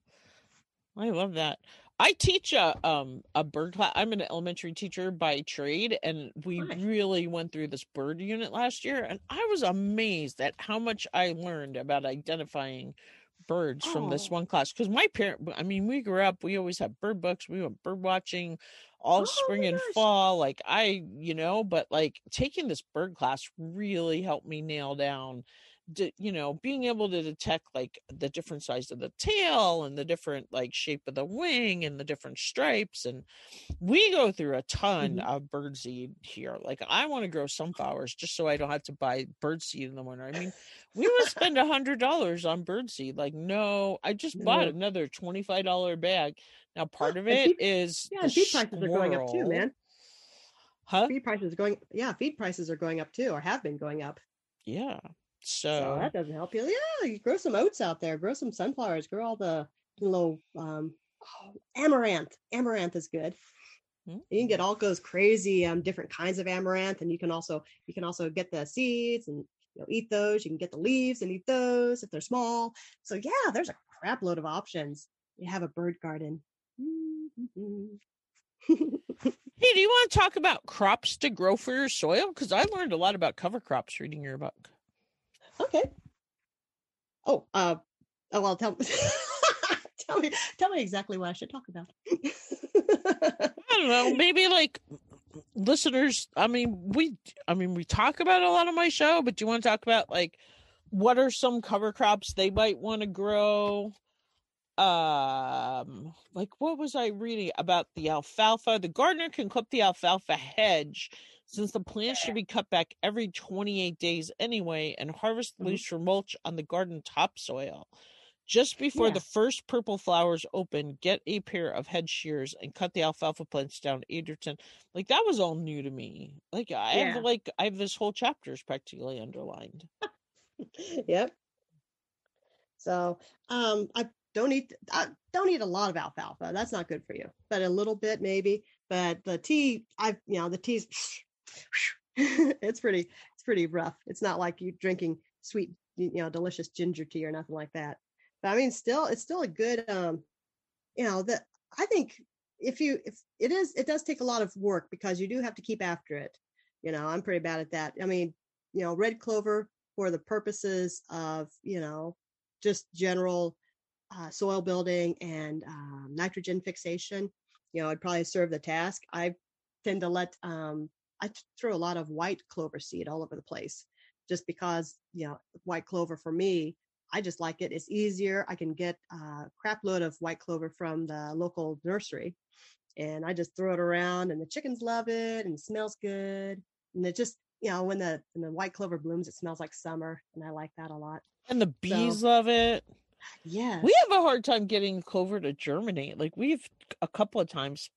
I love that. I teach a um a bird class i'm an elementary teacher by trade and we nice. really went through this bird unit last year and i was amazed at how much i learned about identifying birds oh. from this oh. one class because my parent i mean we grew up we always had bird books we went bird watching all oh, spring and fall like i you know but like taking this bird class really helped me nail down you know being able to detect like the different size of the tail and the different like shape of the wing and the different stripes and we go through a ton mm-hmm. of birdseed here like i want to grow sunflowers just so i don't have to buy birdseed in the winter i mean we would spend a hundred dollars on birdseed like no i just bought another $25 bag now part of it feed, is yeah feed prices are going up too man. Huh? Feed prices are going yeah feed prices are going up too or have been going up. Yeah so, that doesn't help you. Yeah, you grow some oats out there, grow some sunflowers, grow all the little um, oh, amaranth. Amaranth is good. Mm-hmm. You can get all those crazy um, different kinds of amaranth, and you can also you can also get the seeds and you know eat those. You can get the leaves and eat those if they're small. So yeah, there's a crap load of options. You have a bird garden. Mm-hmm. hey, do you want to talk about crops to grow for your soil? Because I learned a lot about cover crops reading your book. Okay. Oh, uh, oh well, tell tell me tell me exactly what I should talk about. I don't know. Maybe like listeners. I mean, we. I mean, we talk about a lot on my show, but do you want to talk about like what are some cover crops they might want to grow? Um, like what was I reading about the alfalfa? The gardener can clip the alfalfa hedge since the plants should be cut back every 28 days anyway and harvest mm-hmm. leaves for mulch on the garden topsoil. Just before yeah. the first purple flowers open, get a pair of head shears and cut the alfalfa plants down eight or ten. Like that was all new to me. Like I yeah. have like I have this whole chapter is practically underlined. yep. So um I don't eat I don't eat a lot of alfalfa. That's not good for you. But a little bit maybe. But the tea, I've you know, the tea's it's pretty it's pretty rough. It's not like you drinking sweet, you know, delicious ginger tea or nothing like that. But I mean, still, it's still a good, um, you know, that I think if you if it is, it does take a lot of work because you do have to keep after it. You know, I'm pretty bad at that. I mean, you know, red clover for the purposes of you know just general uh, soil building and um, nitrogen fixation. You know, I'd probably serve the task. I tend to let um, I throw a lot of white clover seed all over the place just because, you know, white clover for me, I just like it. It's easier. I can get a crap load of white clover from the local nursery and I just throw it around and the chickens love it and it smells good. And it just, you know, when the when the white clover blooms, it smells like summer and I like that a lot. And the bees so, love it. Yeah. We have a hard time getting clover to germinate. Like we've a couple of times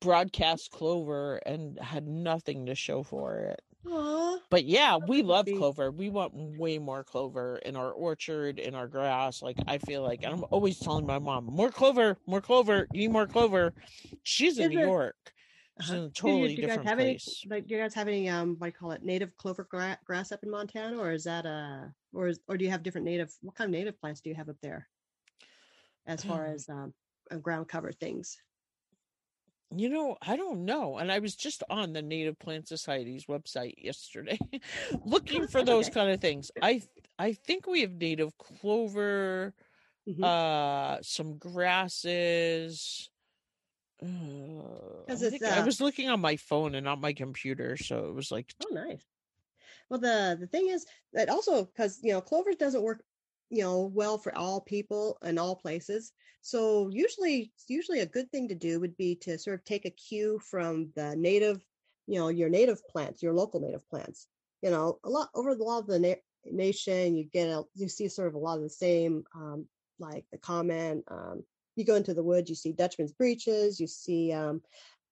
broadcast clover and had nothing to show for it. Aww. But yeah, we love clover. We want way more clover in our orchard, in our grass. Like I feel like I'm always telling my mom, more clover, more clover, you need more clover. She's in Is New there- York. She's Uh-huh. in a Do you- totally do you guys different have place. Any, like, do you guys have any um, what do you call it, native clover gra- grass up in Montana, or is that a, or is, or do you have different native? What kind of native plants do you have up there? As far as um, uh, ground cover things. You know, I don't know. And I was just on the Native Plant Society's website yesterday looking for those Okay. kind of things. I I think we have native clover, Mhm. uh some grasses. Uh, I, think- I uh, was looking on my phone and not my computer, so it was like Oh, nice. Well, the the thing is that also because you know clover doesn't work, you know, well for all people in all places. So usually, usually a good thing to do would be to sort of take a cue from the native, you know, your native plants, your local native plants. You know, a lot over the law of the na- nation, you get a, you see sort of a lot of the same, um, like the common. Um, you go into the woods, you see Dutchman's breeches, you see um,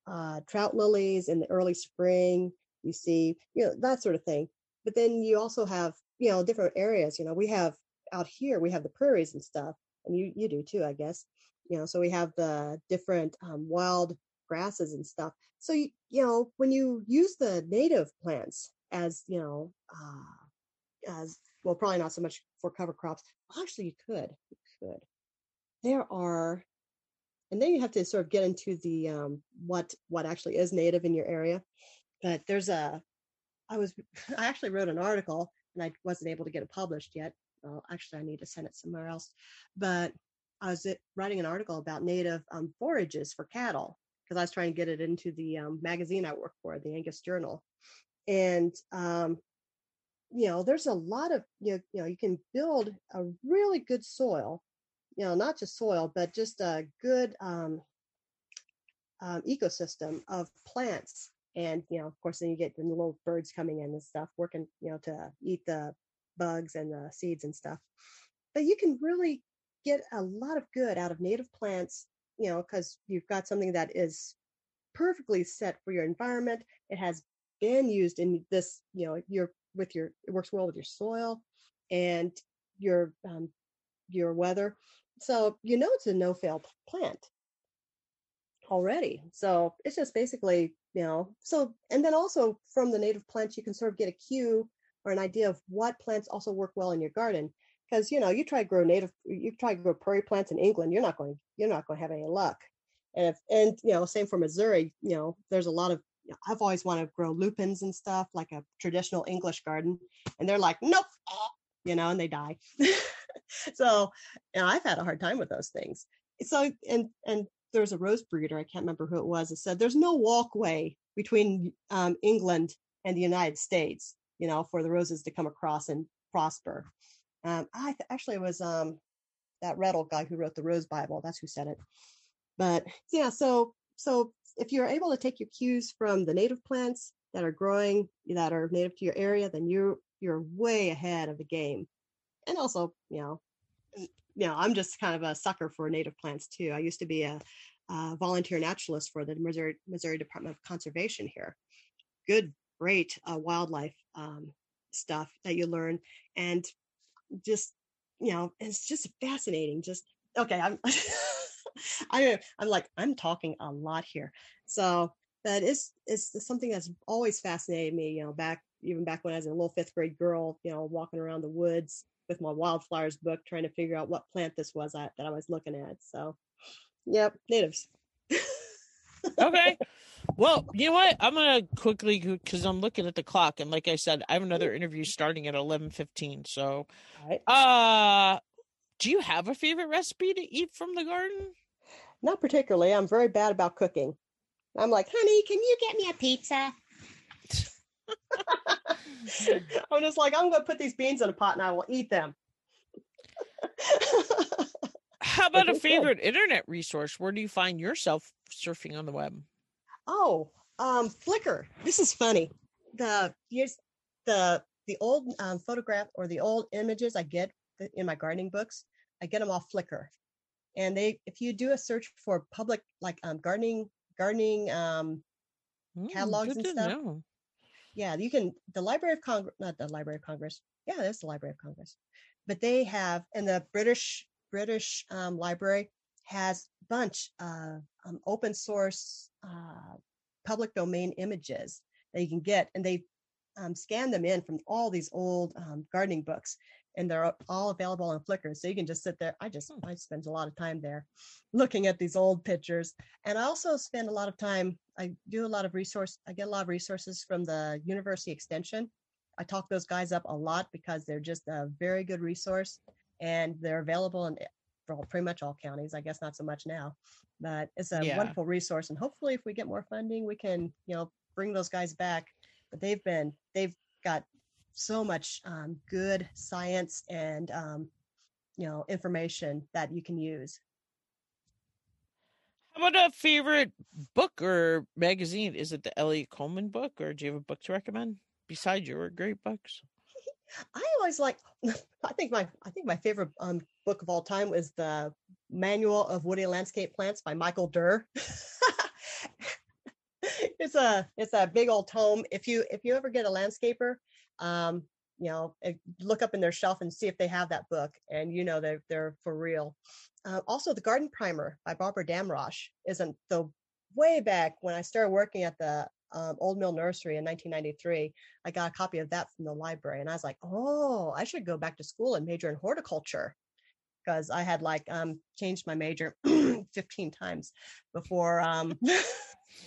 uh, trout lilies in the early spring you see you know that sort of thing but then you also have you know different areas you know we have out here we have the prairies and stuff and you you do too i guess you know so we have the different um, wild grasses and stuff. So you, you know when you use the native plants as you know uh, as well probably not so much for cover crops actually you could you could. There are and then you have to sort of get into the um, what what actually is native in your area but there's a i was i actually wrote an article and i wasn't able to get it published yet well actually i need to send it somewhere else but i was uh, writing an article about native um, forages for cattle because i was trying to get it into the um, magazine i work for the angus journal and um, you know there's a lot of you know, you know you can build a really good soil you know not just soil but just a good um, um, ecosystem of plants and you know of course then you get the little birds coming in and stuff working you know to eat the bugs and the seeds and stuff but you can really get a lot of good out of native plants you know because you've got something that is perfectly set for your environment. It has been used in this you know your with your it works well with your soil and your um, your weather. So you know it's a no fail plant already. So it's just basically you know so and then also from the native plants you can sort of get a cue or an idea of what plants also work well in your garden because you know you try to grow native you try to grow prairie plants in england you're not going you're not going to have any luck. And if and you know same for missouri you know there's a lot of i've always wanted to grow lupins and stuff like a traditional english garden and they're like nope you know and they die. So you know, i've had a hard time with those things. So and and there's a rose breeder i can't remember who it was that said there's no walkway between um, england and the united states you know for the roses to come across and prosper. Um, i th- actually it was um, that Reddell guy who wrote the rose bible that's who said it. But yeah so so if you're able to take your cues from the native plants that are growing that are native to your area then you're you're way ahead of the game. And also you know you know i'm just kind of a sucker for native plants too. I used to be a, a volunteer naturalist for the missouri missouri department of conservation here. Good great uh, wildlife um, stuff that you learn and just you know it's just fascinating just okay i'm I, i'm like i'm talking a lot here so that is is something that's always fascinated me you know back even back when i was a little fifth grade girl you know walking around the woods with my wildflowers book trying to figure out what plant this was that i was looking at so yep natives okay. Well, you know what? I'm gonna quickly because I'm looking at the clock, and like I said, I have another interview starting at 11:15. So, right uh, do you have a favorite recipe to eat from the garden? not particularly i'm very bad about cooking i'm like honey can you get me a pizza i'm just like i'm gonna put these beans in a pot and i will eat them How about a Okay, good. favorite internet resource? Where do you find yourself surfing on the web? Oh, um, Flickr. This is funny. The here's the the old um, photograph or the old images I get in my gardening books. I get them off Flickr, and they if you do a search for public like um, gardening gardening um, Mm, catalogs and stuff. know. Yeah, you can. The Library of Congress, not the Library of Congress. Yeah, that's the Library of Congress. But they have, and the British British um, Library has a bunch of um, open source uh, public domain images that you can get, and they um, scan them in from all these old um, gardening books, and they're all available on Flickr. So you can just sit there. I just Hmm. I spend a lot of time there, looking at these old pictures, and I also spend a lot of time. I do a lot of resource. I get a lot of resources from the University Extension. I talk those guys up a lot because they're just a very good resource, and they're available in for all, pretty much all counties. I guess not so much now, but it's a Yeah. wonderful resource. And hopefully, if we get more funding, we can you know bring those guys back. But they've been they've got so much um, good science and um, you know information that you can use. How about a favorite book or magazine? Is it the Eliot Coleman book, or do you have a book to recommend besides your great books? I always like. I think my I think my favorite um, book of all time was the Manual of Woody Landscape Plants by Michael Dirr. it's a it's a big old tome. If you if you ever get a landscaper, um, you know, eh, look up in their shelf and see if they have that book, and you know they're they're for real. Uh, also, the Garden Primer by Barbara Damrosch isn't the way back when I started working at the um, Old Mill Nursery in 1993. I got a copy of that from the library, and I was like, "Oh, I should go back to school and major in horticulture," because I had like um, changed my major 15 times before. Um,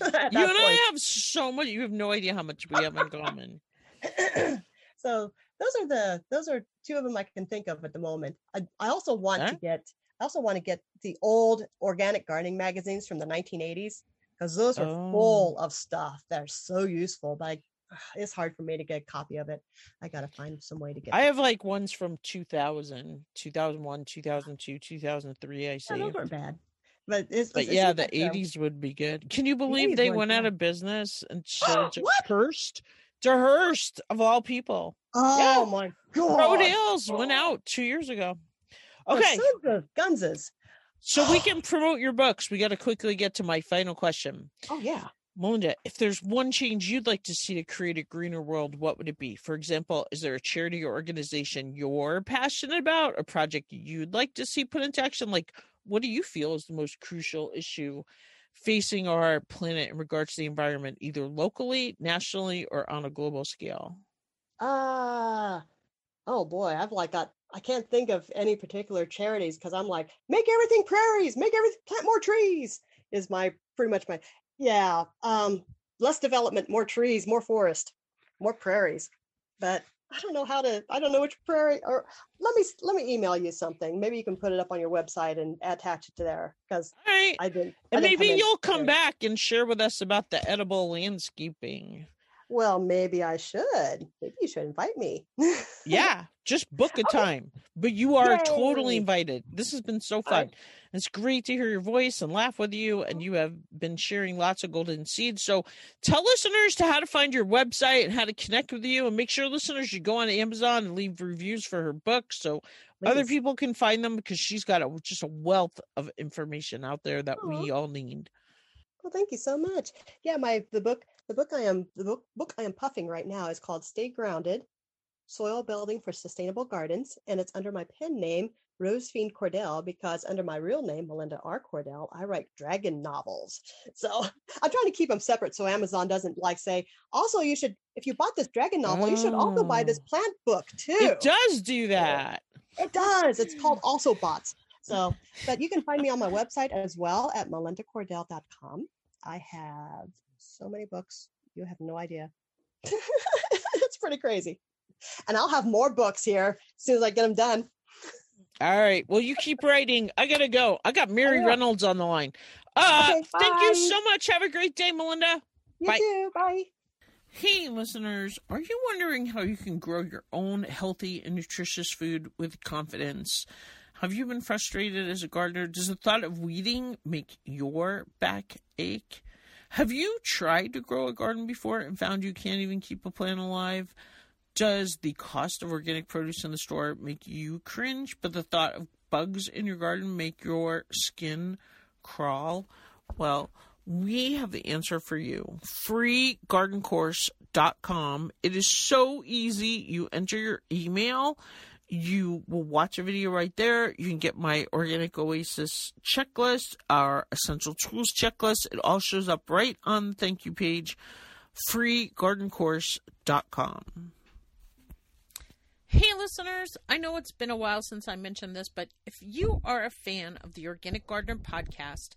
You and point. I have so much. You have no idea how much we have in common. so those are the those are two of them I can think of at the moment. I, I also want Okay. to get I also want to get the old organic gardening magazines from the 1980s because those are Oh. full of stuff that are so useful. But I, it's hard for me to get a copy of it. I got to find some way to get. I have like ones from 2000, 2001, 2002, 2003. I yeah, see. those weren't bad. But it's, But it's- yeah, it's the like, um, 80s would be good. Can you believe 80s they went out of business and sold to? Hearst? To Hearst, of all people. Oh my god! Rodale's went out two years ago. Okay, sons of Gunses. So we can promote your books. We got to quickly get to my final question. Oh yeah. Melinda, if there's one change you'd like to see to create a greener world, what would it be? For example, is there a charity or organization you're passionate about, a project you'd like to see put into action? Like, what do you feel is the most crucial issue facing our planet in regards to the environment, either locally, nationally, or on a global scale? Ah, oh boy, I've like got I can't think of any particular charities because I'm like, make everything prairies, make everything plant more trees is my pretty much my yeah. Um, less development, more trees, more forest, more prairies. But I don't know how to I don't know which prairie or let me let me email you something. Maybe you can put it up on your website and attach it to there because right. I didn't. I And didn't maybe in you'll come prepared. back and share with us about the edible landscaping. Well, maybe I should. Maybe you should invite me. Yeah, just book a oh, time. But you are totally invited. This has been so fun. right. It's great to hear your voice and laugh with you, and you have been sharing lots of golden seeds. So tell listeners to how to find your website and how to connect with you, and make sure listeners should go on Amazon and leave reviews for her books so other people can find them because she's got a, just a wealth of information out there that we all need. Well, thank you so much. Yeah, my the book the book I am the book book I am puffing right now is called Stay Grounded: Soil Building for Sustainable Gardens, and it's under my pen name Rose Rosefiend Cordell because under my real name Melinda R. Cordell, I write dragon novels. So I'm trying to keep them separate so Amazon doesn't like say. Also, you should if you bought this dragon novel, you should also buy this Oh. plant book too. It does do that. It does. It's called Also Bots. So, but you can find me on my website as well at melindacordell.com. I have so many books. You have no idea. it's pretty crazy. And I'll have more books here as soon as I get them done. All right. Well, you keep writing. I gotta go. I got Mary yeah. Reynolds on the line. Uh, Okay, thank you so much. Have a great day, Melinda. You Bye. too. Bye. Hey, listeners, are you wondering how you can grow your own healthy and nutritious food with confidence? Have you been frustrated as a gardener? Does the thought of weeding make your back ache? Have you tried to grow a garden before and found you can't even keep a plant alive? Does the cost of organic produce in the store make you cringe, but the thought of bugs in your garden make your skin crawl? Well, we have the answer for you. Freegardencourse.com. It is so easy. You enter your email, you will watch a video right there. You can get my Organic Oasis checklist, our essential tools checklist. It all shows up right on the thank you page. Freegardencourse.com. Hey, listeners, I know it's been a while since I mentioned this, but if you are a fan of the Organic Gardener podcast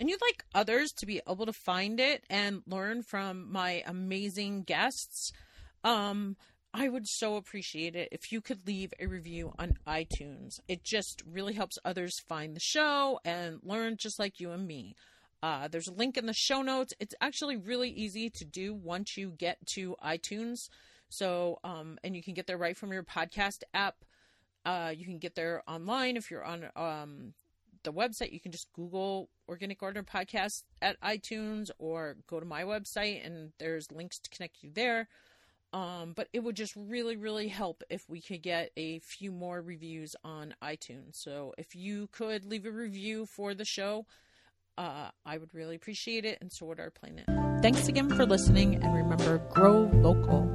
and you'd like others to be able to find it and learn from my amazing guests, um, I would so appreciate it if you could leave a review on iTunes. It just really helps others find the show and learn just like you and me. Uh, there's a link in the show notes. It's actually really easy to do once you get to iTunes. So, um, and you can get there right from your podcast app. Uh, you can get there online if you're on um, the website. You can just Google Organic Gardener Podcast at iTunes or go to my website and there's links to connect you there. Um, but it would just really, really help if we could get a few more reviews on iTunes. So if you could leave a review for the show, uh, I would really appreciate it, and so would our planet. Thanks again for listening, and remember, grow local.